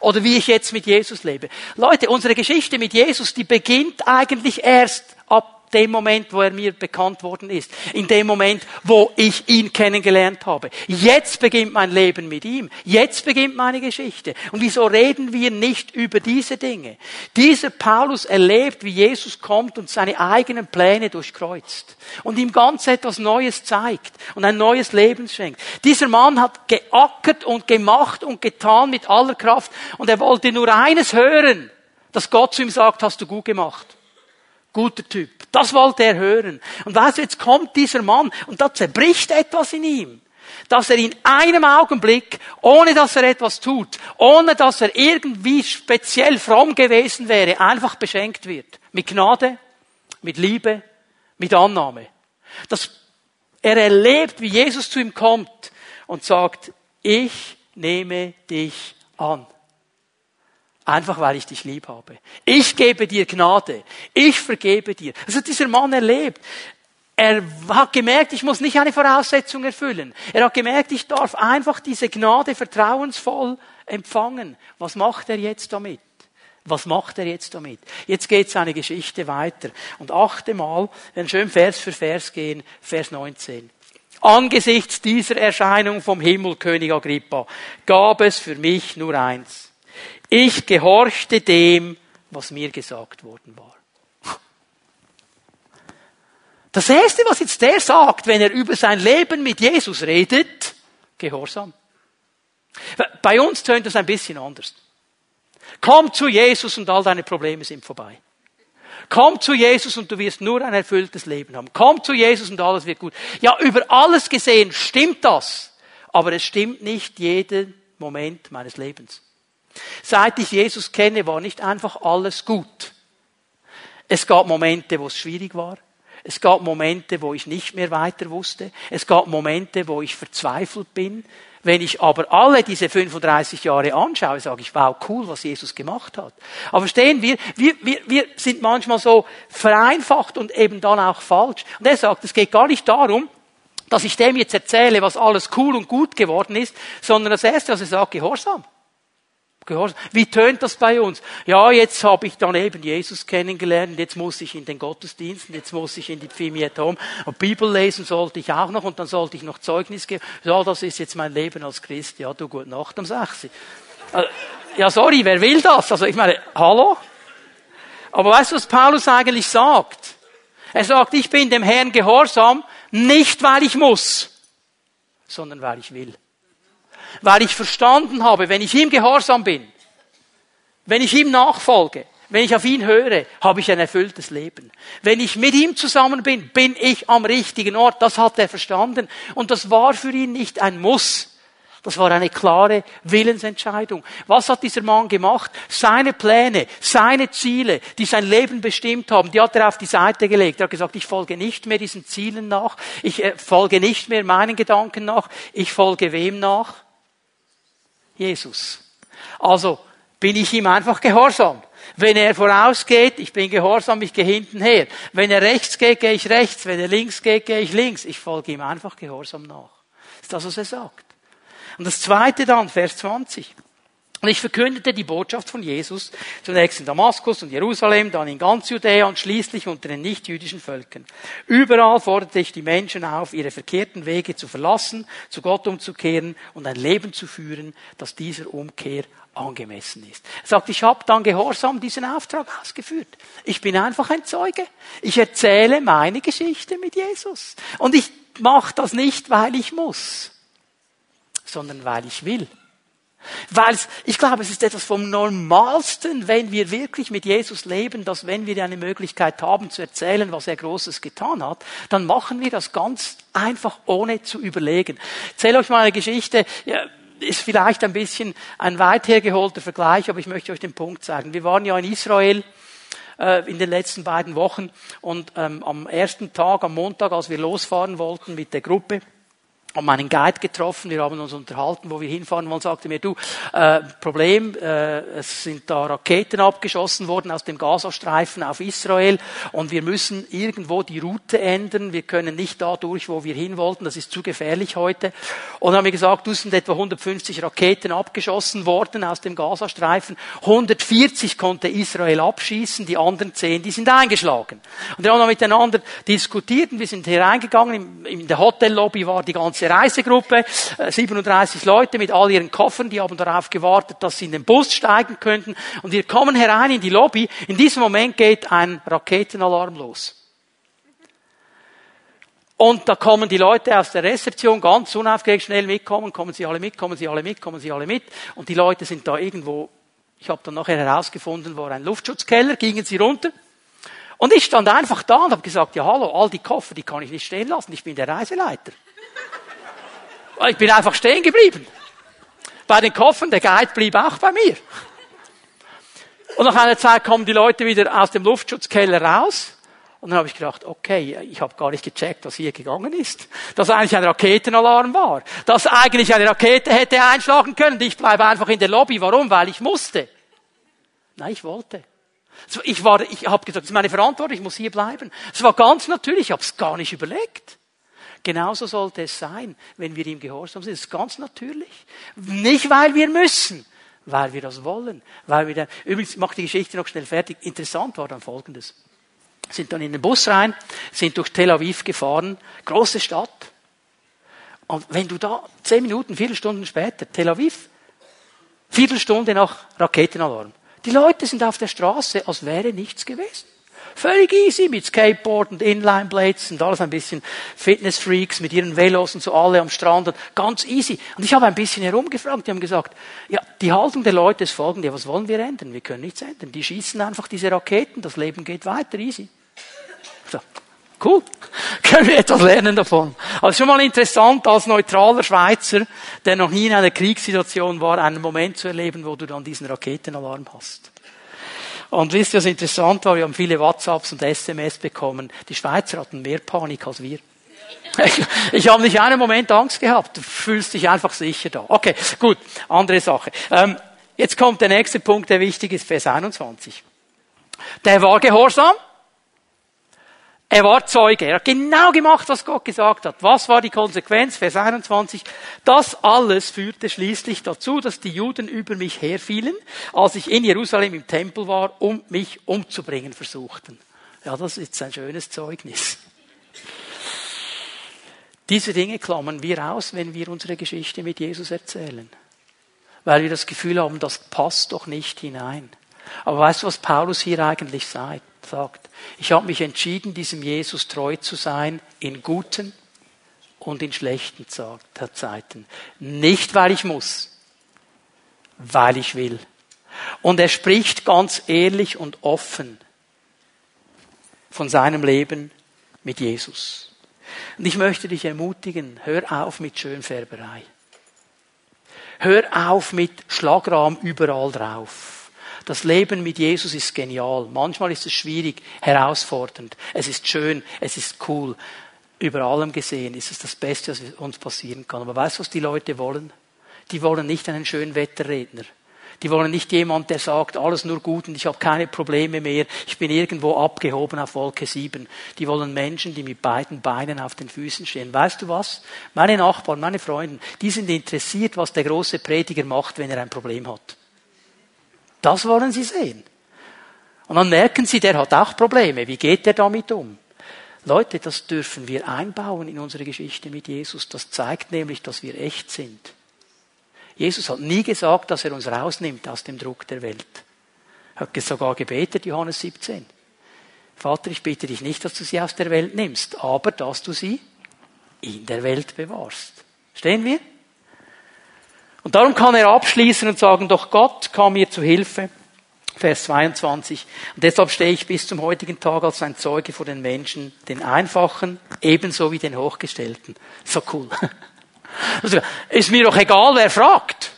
Oder wie ich jetzt mit Jesus lebe. Leute, unsere Geschichte mit Jesus, die beginnt eigentlich erst ab dem Moment, wo er mir bekannt worden ist. In dem Moment, wo ich ihn kennengelernt habe. Jetzt beginnt mein Leben mit ihm. Jetzt beginnt meine Geschichte. Und wieso reden wir nicht über diese Dinge? Dieser Paulus erlebt, wie Jesus kommt und seine eigenen Pläne durchkreuzt. Und ihm ganz etwas Neues zeigt und ein neues Leben schenkt. Dieser Mann hat geackert und gemacht und getan mit aller Kraft. Und er wollte nur eines hören, dass Gott zu ihm sagt, hast du gut gemacht. Guter Typ. Das wollte er hören. Und weißt du, jetzt kommt dieser Mann und da zerbricht etwas in ihm. Dass er in einem Augenblick, ohne dass er etwas tut, ohne dass er irgendwie speziell fromm gewesen wäre, einfach beschenkt wird. Mit Gnade, mit Liebe, mit Annahme. Dass er erlebt, wie Jesus zu ihm kommt und sagt, ich nehme dich an. Einfach weil ich dich lieb habe. Ich gebe dir Gnade. Ich vergebe dir. Hat dieser Mann erlebt. Er hat gemerkt, ich muss nicht eine Voraussetzung erfüllen. Er hat gemerkt, ich darf einfach diese Gnade vertrauensvoll empfangen. Was macht er jetzt damit? Was macht er jetzt damit? Jetzt geht seine Geschichte weiter. Und achte mal, werden schön Vers für Vers gehen, Vers 19. Angesichts dieser Erscheinung vom Himmel, König Agrippa, gab es für mich nur eins ich gehorchte dem, was mir gesagt worden war. Das erste, was jetzt der sagt, wenn er über sein Leben mit Jesus redet, Gehorsam. Bei uns tönt das ein bisschen anders. Komm zu Jesus und all deine Probleme sind vorbei. Komm zu Jesus und du wirst nur ein erfülltes Leben haben. Komm zu Jesus und alles wird gut. Ja, über alles gesehen stimmt das. Aber es stimmt nicht jeden Moment meines Lebens. Seit ich Jesus kenne, war nicht einfach alles gut. Es gab Momente, wo es schwierig war. Es gab Momente, wo ich nicht mehr weiter wusste. Es gab Momente, wo ich verzweifelt bin. Wenn ich aber alle diese 35 Jahre anschaue, sage ich, wow, cool, was Jesus gemacht hat. Aber verstehen wir, wir, wir, wir sind manchmal so vereinfacht und eben dann auch falsch. Und er sagt, es geht gar nicht darum, dass ich dem jetzt erzähle, was alles cool und gut geworden ist, sondern das Erste, was er sagt, Gehorsam. Gehorsam. Wie tönt das bei uns? Ja, jetzt habe ich dann eben Jesus kennengelernt, jetzt muss ich in den Gottesdiensten, jetzt muss ich in die Pfimi at Home. Und Bibel lesen sollte ich auch noch und dann sollte ich noch Zeugnis geben. Ja, das ist jetzt mein Leben als Christ. Ja, du gut Nacht am 6. Äh, ja, sorry, wer will das? Also ich meine, hallo? Aber weißt du, was Paulus eigentlich sagt? Er sagt, ich bin dem Herrn gehorsam, nicht weil ich muss, sondern weil ich will weil ich verstanden habe, wenn ich ihm gehorsam bin, wenn ich ihm nachfolge, wenn ich auf ihn höre, habe ich ein erfülltes Leben. Wenn ich mit ihm zusammen bin, bin ich am richtigen Ort. Das hat er verstanden. Und das war für ihn nicht ein Muss. Das war eine klare Willensentscheidung. Was hat dieser Mann gemacht? Seine Pläne, seine Ziele, die sein Leben bestimmt haben, die hat er auf die Seite gelegt. Er hat gesagt, ich folge nicht mehr diesen Zielen nach, ich äh, folge nicht mehr meinen Gedanken nach, ich folge wem nach? Jesus. Also bin ich ihm einfach gehorsam. Wenn er vorausgeht, ich bin gehorsam, ich gehe hinten her. Wenn er rechts geht, gehe ich rechts. Wenn er links geht, gehe ich links. Ich folge ihm einfach gehorsam nach. Das ist das, was er sagt. Und das zweite dann, Vers 20. Und ich verkündete die Botschaft von Jesus zunächst in Damaskus und Jerusalem, dann in ganz Judäa und schließlich unter den nichtjüdischen Völkern. Überall forderte ich die Menschen auf, ihre verkehrten Wege zu verlassen, zu Gott umzukehren und ein Leben zu führen, das dieser Umkehr angemessen ist. Er sagt, ich habe dann gehorsam diesen Auftrag ausgeführt. Ich bin einfach ein Zeuge. Ich erzähle meine Geschichte mit Jesus. Und ich mache das nicht, weil ich muss, sondern weil ich will. Weil ich glaube, es ist etwas vom Normalsten, wenn wir wirklich mit Jesus leben, dass wenn wir eine Möglichkeit haben zu erzählen, was er Großes getan hat, dann machen wir das ganz einfach, ohne zu überlegen. Ich erzähle euch mal eine Geschichte. Ja, ist vielleicht ein bisschen ein weit hergeholter Vergleich, aber ich möchte euch den Punkt sagen. Wir waren ja in Israel äh, in den letzten beiden Wochen und ähm, am ersten Tag, am Montag, als wir losfahren wollten mit der Gruppe, haben einen Guide getroffen, wir haben uns unterhalten, wo wir hinfahren wollen, sagte mir, du, äh, Problem, äh, es sind da Raketen abgeschossen worden aus dem Gazastreifen auf Israel und wir müssen irgendwo die Route ändern, wir können nicht da durch, wo wir hin wollten, das ist zu gefährlich heute. Und dann haben wir gesagt, du sind etwa 150 Raketen abgeschossen worden aus dem Gazastreifen, 140 konnte Israel abschießen, die anderen 10, die sind eingeschlagen. Und wir haben dann miteinander diskutiert und wir sind hereingegangen, in der Hotellobby war die ganze ganze Reisegruppe, 37 äh, Leute mit all ihren Koffern, die haben darauf gewartet, dass sie in den Bus steigen könnten. Und wir kommen herein in die Lobby. In diesem Moment geht ein Raketenalarm los. Und da kommen die Leute aus der Rezeption ganz unaufgeregt schnell mitkommen, kommen sie alle mit, kommen sie alle mit, kommen sie alle mit. Und die Leute sind da irgendwo, ich habe dann nachher herausgefunden, war ein Luftschutzkeller, gingen sie runter. Und ich stand einfach da und habe gesagt, ja hallo, all die Koffer, die kann ich nicht stehen lassen, ich bin der Reiseleiter. Ich bin einfach stehen geblieben. Bei den Koffern, der Guide blieb auch bei mir. Und nach einer Zeit kommen die Leute wieder aus dem Luftschutzkeller raus. Und dann habe ich gedacht, okay, ich habe gar nicht gecheckt, was hier gegangen ist. Dass eigentlich ein Raketenalarm war. Dass eigentlich eine Rakete hätte einschlagen können. Ich bleibe einfach in der Lobby. Warum? Weil ich musste. Nein, ich wollte. Ich war, ich habe gesagt, das ist meine Verantwortung, ich muss hier bleiben. Es war ganz natürlich, ich habe es gar nicht überlegt. Genauso sollte es sein, wenn wir ihm gehorsam sind. Das ist ganz natürlich. Nicht, weil wir müssen, weil wir das wollen. Weil wir dann, übrigens, ich mache die Geschichte noch schnell fertig. Interessant war dann Folgendes. Sind dann in den Bus rein, sind durch Tel Aviv gefahren, große Stadt. Und wenn du da zehn Minuten, Viertelstunden später, Tel Aviv, Viertelstunde nach Raketenalarm. Die Leute sind auf der Straße, als wäre nichts gewesen. Völlig easy mit Skateboard und Inline-Blades und alles ein bisschen Fitness-Freaks mit ihren Velos und so alle am Strand und ganz easy. Und ich habe ein bisschen herumgefragt, die haben gesagt, ja, die Haltung der Leute ist folgende, was wollen wir ändern? Wir können nichts ändern. Die schießen einfach diese Raketen, das Leben geht weiter, easy. So. Cool. Können wir etwas lernen davon. Also schon mal interessant, als neutraler Schweizer, der noch nie in einer Kriegssituation war, einen Moment zu erleben, wo du dann diesen Raketenalarm hast. Und wisst ihr, was interessant war? Wir haben viele WhatsApps und SMS bekommen. Die Schweizer hatten mehr Panik als wir. Ich, ich habe nicht einen Moment Angst gehabt. Du fühlst dich einfach sicher da. Okay, gut. Andere Sache. Ähm, jetzt kommt der nächste Punkt, der wichtig ist, Vers 21. Der war gehorsam. Er war Zeuge. Er hat genau gemacht, was Gott gesagt hat. Was war die Konsequenz? Vers 21. Das alles führte schließlich dazu, dass die Juden über mich herfielen, als ich in Jerusalem im Tempel war, um mich umzubringen versuchten. Ja, das ist ein schönes Zeugnis. Diese Dinge klammern wir aus, wenn wir unsere Geschichte mit Jesus erzählen. Weil wir das Gefühl haben, das passt doch nicht hinein. Aber weißt du, was Paulus hier eigentlich sagt? Ich habe mich entschieden, diesem Jesus treu zu sein in guten und in schlechten Zeiten. Nicht, weil ich muss, weil ich will. Und er spricht ganz ehrlich und offen von seinem Leben mit Jesus. Und ich möchte dich ermutigen, hör auf mit Schönfärberei. Hör auf mit Schlagrahm überall drauf. Das Leben mit Jesus ist genial. Manchmal ist es schwierig, herausfordernd. Es ist schön, es ist cool. Über allem gesehen ist es das Beste, was uns passieren kann. Aber weißt du, was die Leute wollen? Die wollen nicht einen schönen Wetterredner. Die wollen nicht jemand, der sagt, alles nur gut und ich habe keine Probleme mehr, ich bin irgendwo abgehoben auf Wolke 7. Die wollen Menschen, die mit beiden Beinen auf den Füßen stehen. Weißt du was? Meine Nachbarn, meine Freunde, die sind interessiert, was der große Prediger macht, wenn er ein Problem hat. Das wollen sie sehen. Und dann merken sie, der hat auch Probleme. Wie geht er damit um? Leute, das dürfen wir einbauen in unsere Geschichte mit Jesus. Das zeigt nämlich, dass wir echt sind. Jesus hat nie gesagt, dass er uns rausnimmt aus dem Druck der Welt. Er hat sogar gebetet, Johannes 17. Vater, ich bitte dich nicht, dass du sie aus der Welt nimmst, aber dass du sie in der Welt bewahrst. Stehen wir? Und darum kann er abschließen und sagen, doch Gott kam mir zu Hilfe. Vers 22. Und deshalb stehe ich bis zum heutigen Tag als ein Zeuge vor den Menschen, den Einfachen ebenso wie den Hochgestellten. So cool. Also, ist mir doch egal, wer fragt.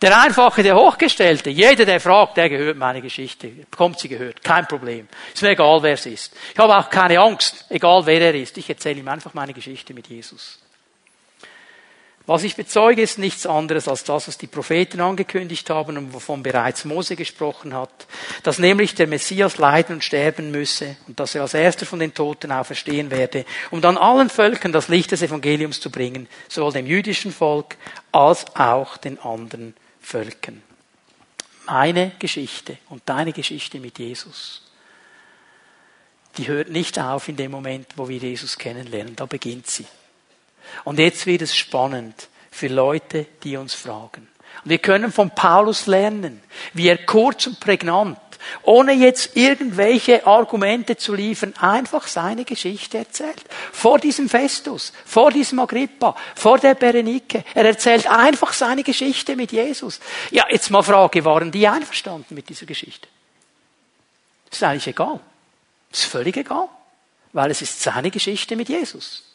Der Einfache, der Hochgestellte, jeder, der fragt, der gehört meine Geschichte, bekommt sie gehört, kein Problem. Ist mir egal, wer es ist. Ich habe auch keine Angst, egal wer er ist. Ich erzähle ihm einfach meine Geschichte mit Jesus. Was ich bezeuge, ist nichts anderes als das, was die Propheten angekündigt haben und wovon bereits Mose gesprochen hat, dass nämlich der Messias leiden und sterben müsse und dass er als erster von den Toten auferstehen werde, um dann allen Völkern das Licht des Evangeliums zu bringen, sowohl dem jüdischen Volk als auch den anderen Völkern. Meine Geschichte und deine Geschichte mit Jesus, die hört nicht auf in dem Moment, wo wir Jesus kennenlernen, da beginnt sie. Und jetzt wird es spannend für Leute, die uns fragen. Und wir können von Paulus lernen, wie er kurz und prägnant, ohne jetzt irgendwelche Argumente zu liefern, einfach seine Geschichte erzählt. Vor diesem Festus, vor diesem Agrippa, vor der Berenike. Er erzählt einfach seine Geschichte mit Jesus. Ja, jetzt mal Frage, waren die einverstanden mit dieser Geschichte? Ist eigentlich egal. Ist völlig egal. Weil es ist seine Geschichte mit Jesus.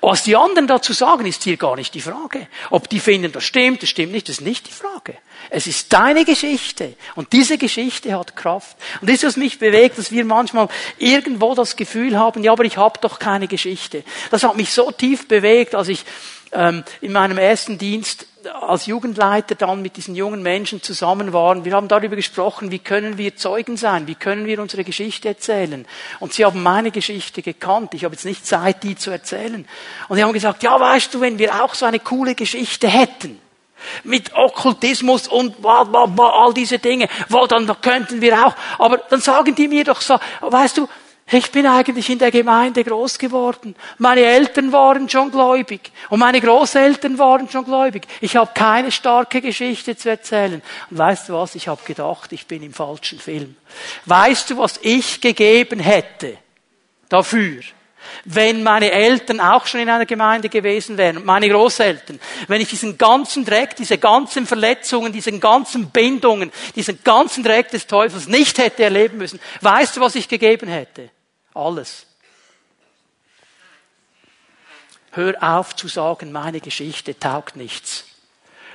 Was die anderen dazu sagen, ist hier gar nicht die Frage. Ob die finden, das stimmt, das stimmt nicht, das ist nicht die Frage. Es ist deine Geschichte. Und diese Geschichte hat Kraft. Und das ist, was mich bewegt, dass wir manchmal irgendwo das Gefühl haben, ja, aber ich habe doch keine Geschichte. Das hat mich so tief bewegt, als ich ähm, in meinem ersten Dienst als Jugendleiter dann mit diesen jungen Menschen zusammen waren. Wir haben darüber gesprochen, wie können wir Zeugen sein, wie können wir unsere Geschichte erzählen. Und sie haben meine Geschichte gekannt. Ich habe jetzt nicht Zeit, die zu erzählen. Und sie haben gesagt, ja, weißt du, wenn wir auch so eine coole Geschichte hätten, mit Okkultismus und bla, bla, bla, all diese Dinge, wo dann könnten wir auch. Aber dann sagen die mir doch so, weißt du, ich bin eigentlich in der Gemeinde groß geworden. Meine Eltern waren schon gläubig und meine Großeltern waren schon gläubig. Ich habe keine starke Geschichte zu erzählen. Und weißt du was? Ich habe gedacht, ich bin im falschen Film. Weißt du, was ich gegeben hätte dafür? Wenn meine Eltern auch schon in einer Gemeinde gewesen wären meine Großeltern, wenn ich diesen ganzen Dreck, diese ganzen Verletzungen, diesen ganzen Bindungen, diesen ganzen Dreck des Teufels nicht hätte erleben müssen, weißt du, was ich gegeben hätte? Alles. Hör auf zu sagen, meine Geschichte taugt nichts.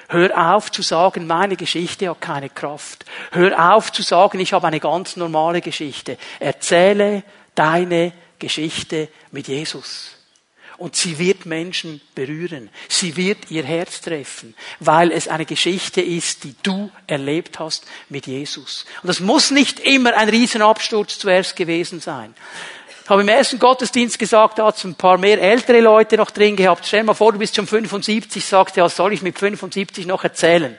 Hör auf zu sagen, meine Geschichte hat keine Kraft. Hör auf zu sagen, ich habe eine ganz normale Geschichte. Erzähle deine Geschichte mit Jesus. Und sie wird Menschen berühren. Sie wird ihr Herz treffen, weil es eine Geschichte ist, die du erlebt hast mit Jesus. Und das muss nicht immer ein Riesenabsturz zuerst gewesen sein. Ich habe im ersten Gottesdienst gesagt, da hat es ein paar mehr ältere Leute noch drin gehabt. Stell mal vor, du bist schon 75, sagst, ja, was soll ich mit 75 noch erzählen?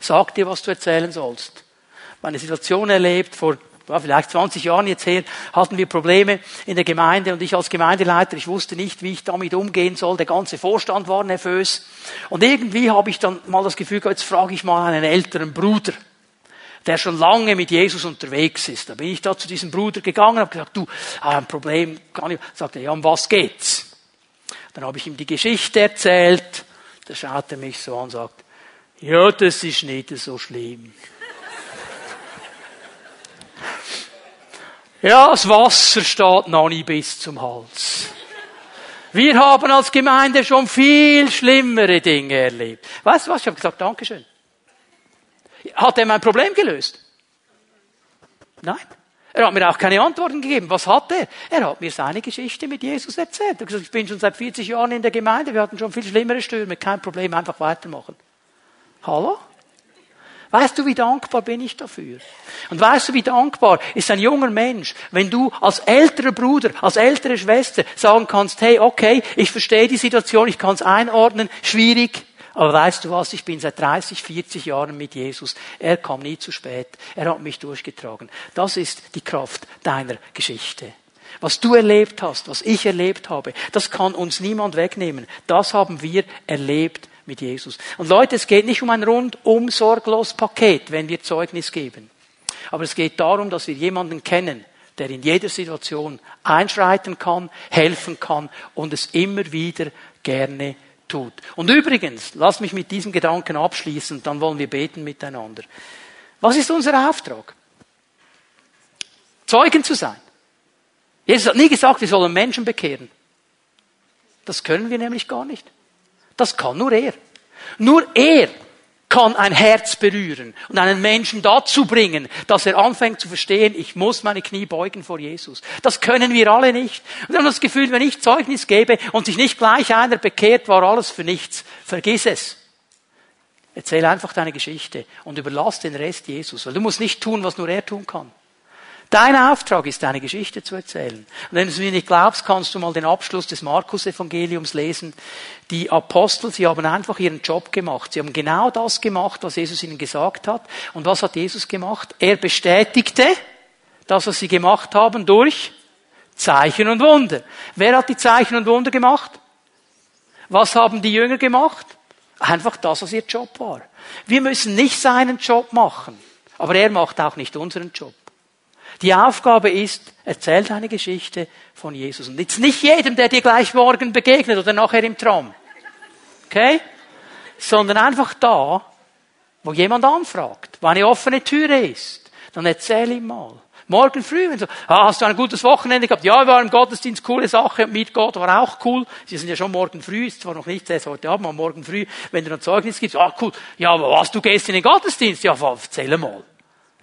Sag dir, was du erzählen sollst. Meine Situation erlebt vor ja, vielleicht 20 Jahren jetzt her, hatten wir Probleme in der Gemeinde und ich als Gemeindeleiter, ich wusste nicht, wie ich damit umgehen soll. Der ganze Vorstand war nervös. Und irgendwie habe ich dann mal das Gefühl jetzt frage ich mal einen älteren Bruder der schon lange mit Jesus unterwegs ist. Da bin ich da zu diesem Bruder gegangen, habe gesagt, du, ah, ein Problem, kann ich, sagte, ja, um was geht's? Dann habe ich ihm die Geschichte erzählt, da schaut er mich so an und sagt, ja, das ist nicht so schlimm. Ja, das Wasser steht noch nicht bis zum Hals. Wir haben als Gemeinde schon viel schlimmere Dinge erlebt. Weißt du was? Ich habe gesagt, Dankeschön. Hat er mein Problem gelöst? Nein. Er hat mir auch keine Antworten gegeben. Was hat er? Er hat mir seine Geschichte mit Jesus erzählt. Er hat gesagt, ich bin schon seit 40 Jahren in der Gemeinde, wir hatten schon viel schlimmere Stürme, kein Problem, einfach weitermachen. Hallo? Weißt du, wie dankbar bin ich dafür? Und weißt du, wie dankbar ist ein junger Mensch, wenn du als älterer Bruder, als ältere Schwester sagen kannst, hey, okay, ich verstehe die Situation, ich kann es einordnen, schwierig, aber weißt du was, ich bin seit 30, 40 Jahren mit Jesus. Er kam nie zu spät. Er hat mich durchgetragen. Das ist die Kraft deiner Geschichte. Was du erlebt hast, was ich erlebt habe, das kann uns niemand wegnehmen. Das haben wir erlebt mit Jesus. Und Leute, es geht nicht um ein rundum sorglos Paket, wenn wir Zeugnis geben. Aber es geht darum, dass wir jemanden kennen, der in jeder Situation einschreiten kann, helfen kann und es immer wieder gerne tut. Und übrigens, lass mich mit diesem Gedanken abschließen, dann wollen wir beten miteinander. Was ist unser Auftrag? Zeugen zu sein. Jesus hat nie gesagt, wir sollen Menschen bekehren. Das können wir nämlich gar nicht. Das kann nur er. Nur er kann ein Herz berühren und einen Menschen dazu bringen, dass er anfängt zu verstehen, ich muss meine Knie beugen vor Jesus. Das können wir alle nicht. Wir haben das Gefühl, wenn ich Zeugnis gebe und sich nicht gleich einer bekehrt, war alles für nichts. Vergiss es. Erzähl einfach deine Geschichte und überlass den Rest Jesus, weil du musst nicht tun, was nur er tun kann. Dein Auftrag ist, deine Geschichte zu erzählen. Und wenn du es mir nicht glaubst, kannst du mal den Abschluss des Markus-Evangeliums lesen. Die Apostel, sie haben einfach ihren Job gemacht. Sie haben genau das gemacht, was Jesus ihnen gesagt hat. Und was hat Jesus gemacht? Er bestätigte das, was sie gemacht haben, durch Zeichen und Wunder. Wer hat die Zeichen und Wunder gemacht? Was haben die Jünger gemacht? Einfach das, was ihr Job war. Wir müssen nicht seinen Job machen, aber er macht auch nicht unseren Job. Die Aufgabe ist, erzähl deine Geschichte von Jesus. Und jetzt nicht jedem, der dir gleich morgen begegnet oder nachher im Traum. Okay? Sondern einfach da, wo jemand anfragt, wo eine offene Türe ist. Dann erzähl ihm mal. Morgen früh, wenn du, ah, hast du ein gutes Wochenende gehabt? Ja, wir waren im Gottesdienst, coole Sache, mit Gott war auch cool. Sie sind ja schon morgen früh, ist zwar noch nicht erst heute Abend, aber morgen früh, wenn du ein Zeugnis gibst, ah, cool. Ja, aber was, du gehst in den Gottesdienst? Ja, erzähl mal.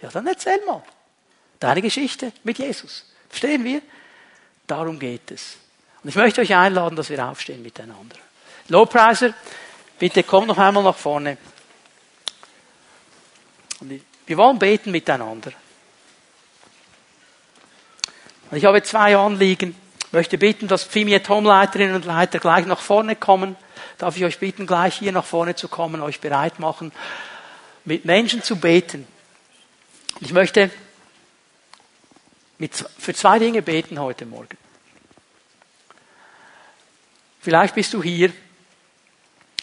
Ja, dann erzähl mal. Deine Geschichte mit Jesus. Verstehen wir? Darum geht es. Und ich möchte euch einladen, dass wir aufstehen miteinander. Lowpriser, bitte komm noch einmal nach vorne. Wir wollen beten miteinander. Und ich habe zwei Anliegen. Ich möchte bitten, dass Pfimiet Homeleiterinnen und Leiter gleich nach vorne kommen. Darf ich euch bitten, gleich hier nach vorne zu kommen, euch bereit machen, mit Menschen zu beten. Ich möchte mit, für zwei Dinge beten heute Morgen. Vielleicht bist du hier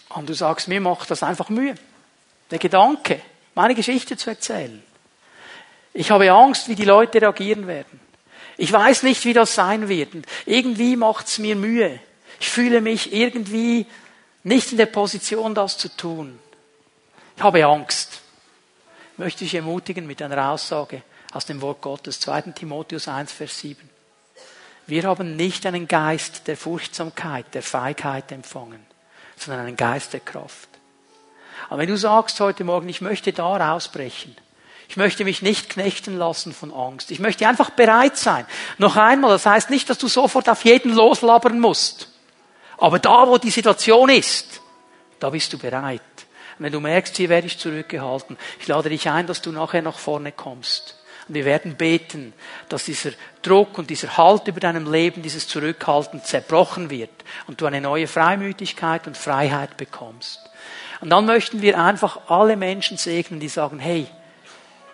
und du sagst, mir macht das einfach Mühe. Der Gedanke, meine Geschichte zu erzählen. Ich habe Angst, wie die Leute reagieren werden. Ich weiß nicht, wie das sein wird. irgendwie macht es mir Mühe. Ich fühle mich irgendwie nicht in der Position, das zu tun. Ich habe Angst. Ich möchte dich ermutigen mit einer Aussage aus dem Wort Gottes, 2. Timotheus 1, Vers 7. Wir haben nicht einen Geist der Furchtsamkeit, der Feigheit empfangen, sondern einen Geist der Kraft. Aber wenn du sagst heute Morgen, ich möchte da rausbrechen, ich möchte mich nicht knechten lassen von Angst. Ich möchte einfach bereit sein. Noch einmal, das heißt nicht, dass du sofort auf jeden loslabern musst. Aber da, wo die Situation ist, da bist du bereit. Und wenn du merkst, hier werde ich zurückgehalten, ich lade dich ein, dass du nachher nach vorne kommst. Und wir werden beten, dass dieser Druck und dieser Halt über deinem Leben, dieses Zurückhalten zerbrochen wird und du eine neue Freimütigkeit und Freiheit bekommst. Und dann möchten wir einfach alle Menschen segnen, die sagen, hey,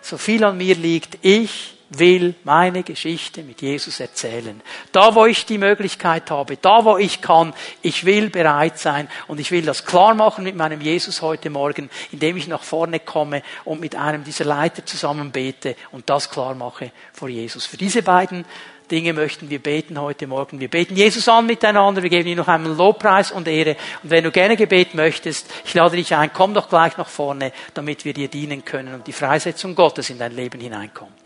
so viel an mir liegt, ich will meine Geschichte mit Jesus erzählen. Da, wo ich die Möglichkeit habe, da, wo ich kann, ich will bereit sein und ich will das klar machen mit meinem Jesus heute Morgen, indem ich nach vorne komme und mit einem dieser Leiter zusammen bete und das klar mache vor Jesus. Für diese beiden Dinge möchten wir beten heute Morgen. Wir beten Jesus an miteinander, wir geben ihm noch einmal Lobpreis und Ehre. Und wenn du gerne Gebet möchtest, ich lade dich ein, komm doch gleich nach vorne, damit wir dir dienen können und die Freisetzung Gottes in dein Leben hineinkommt.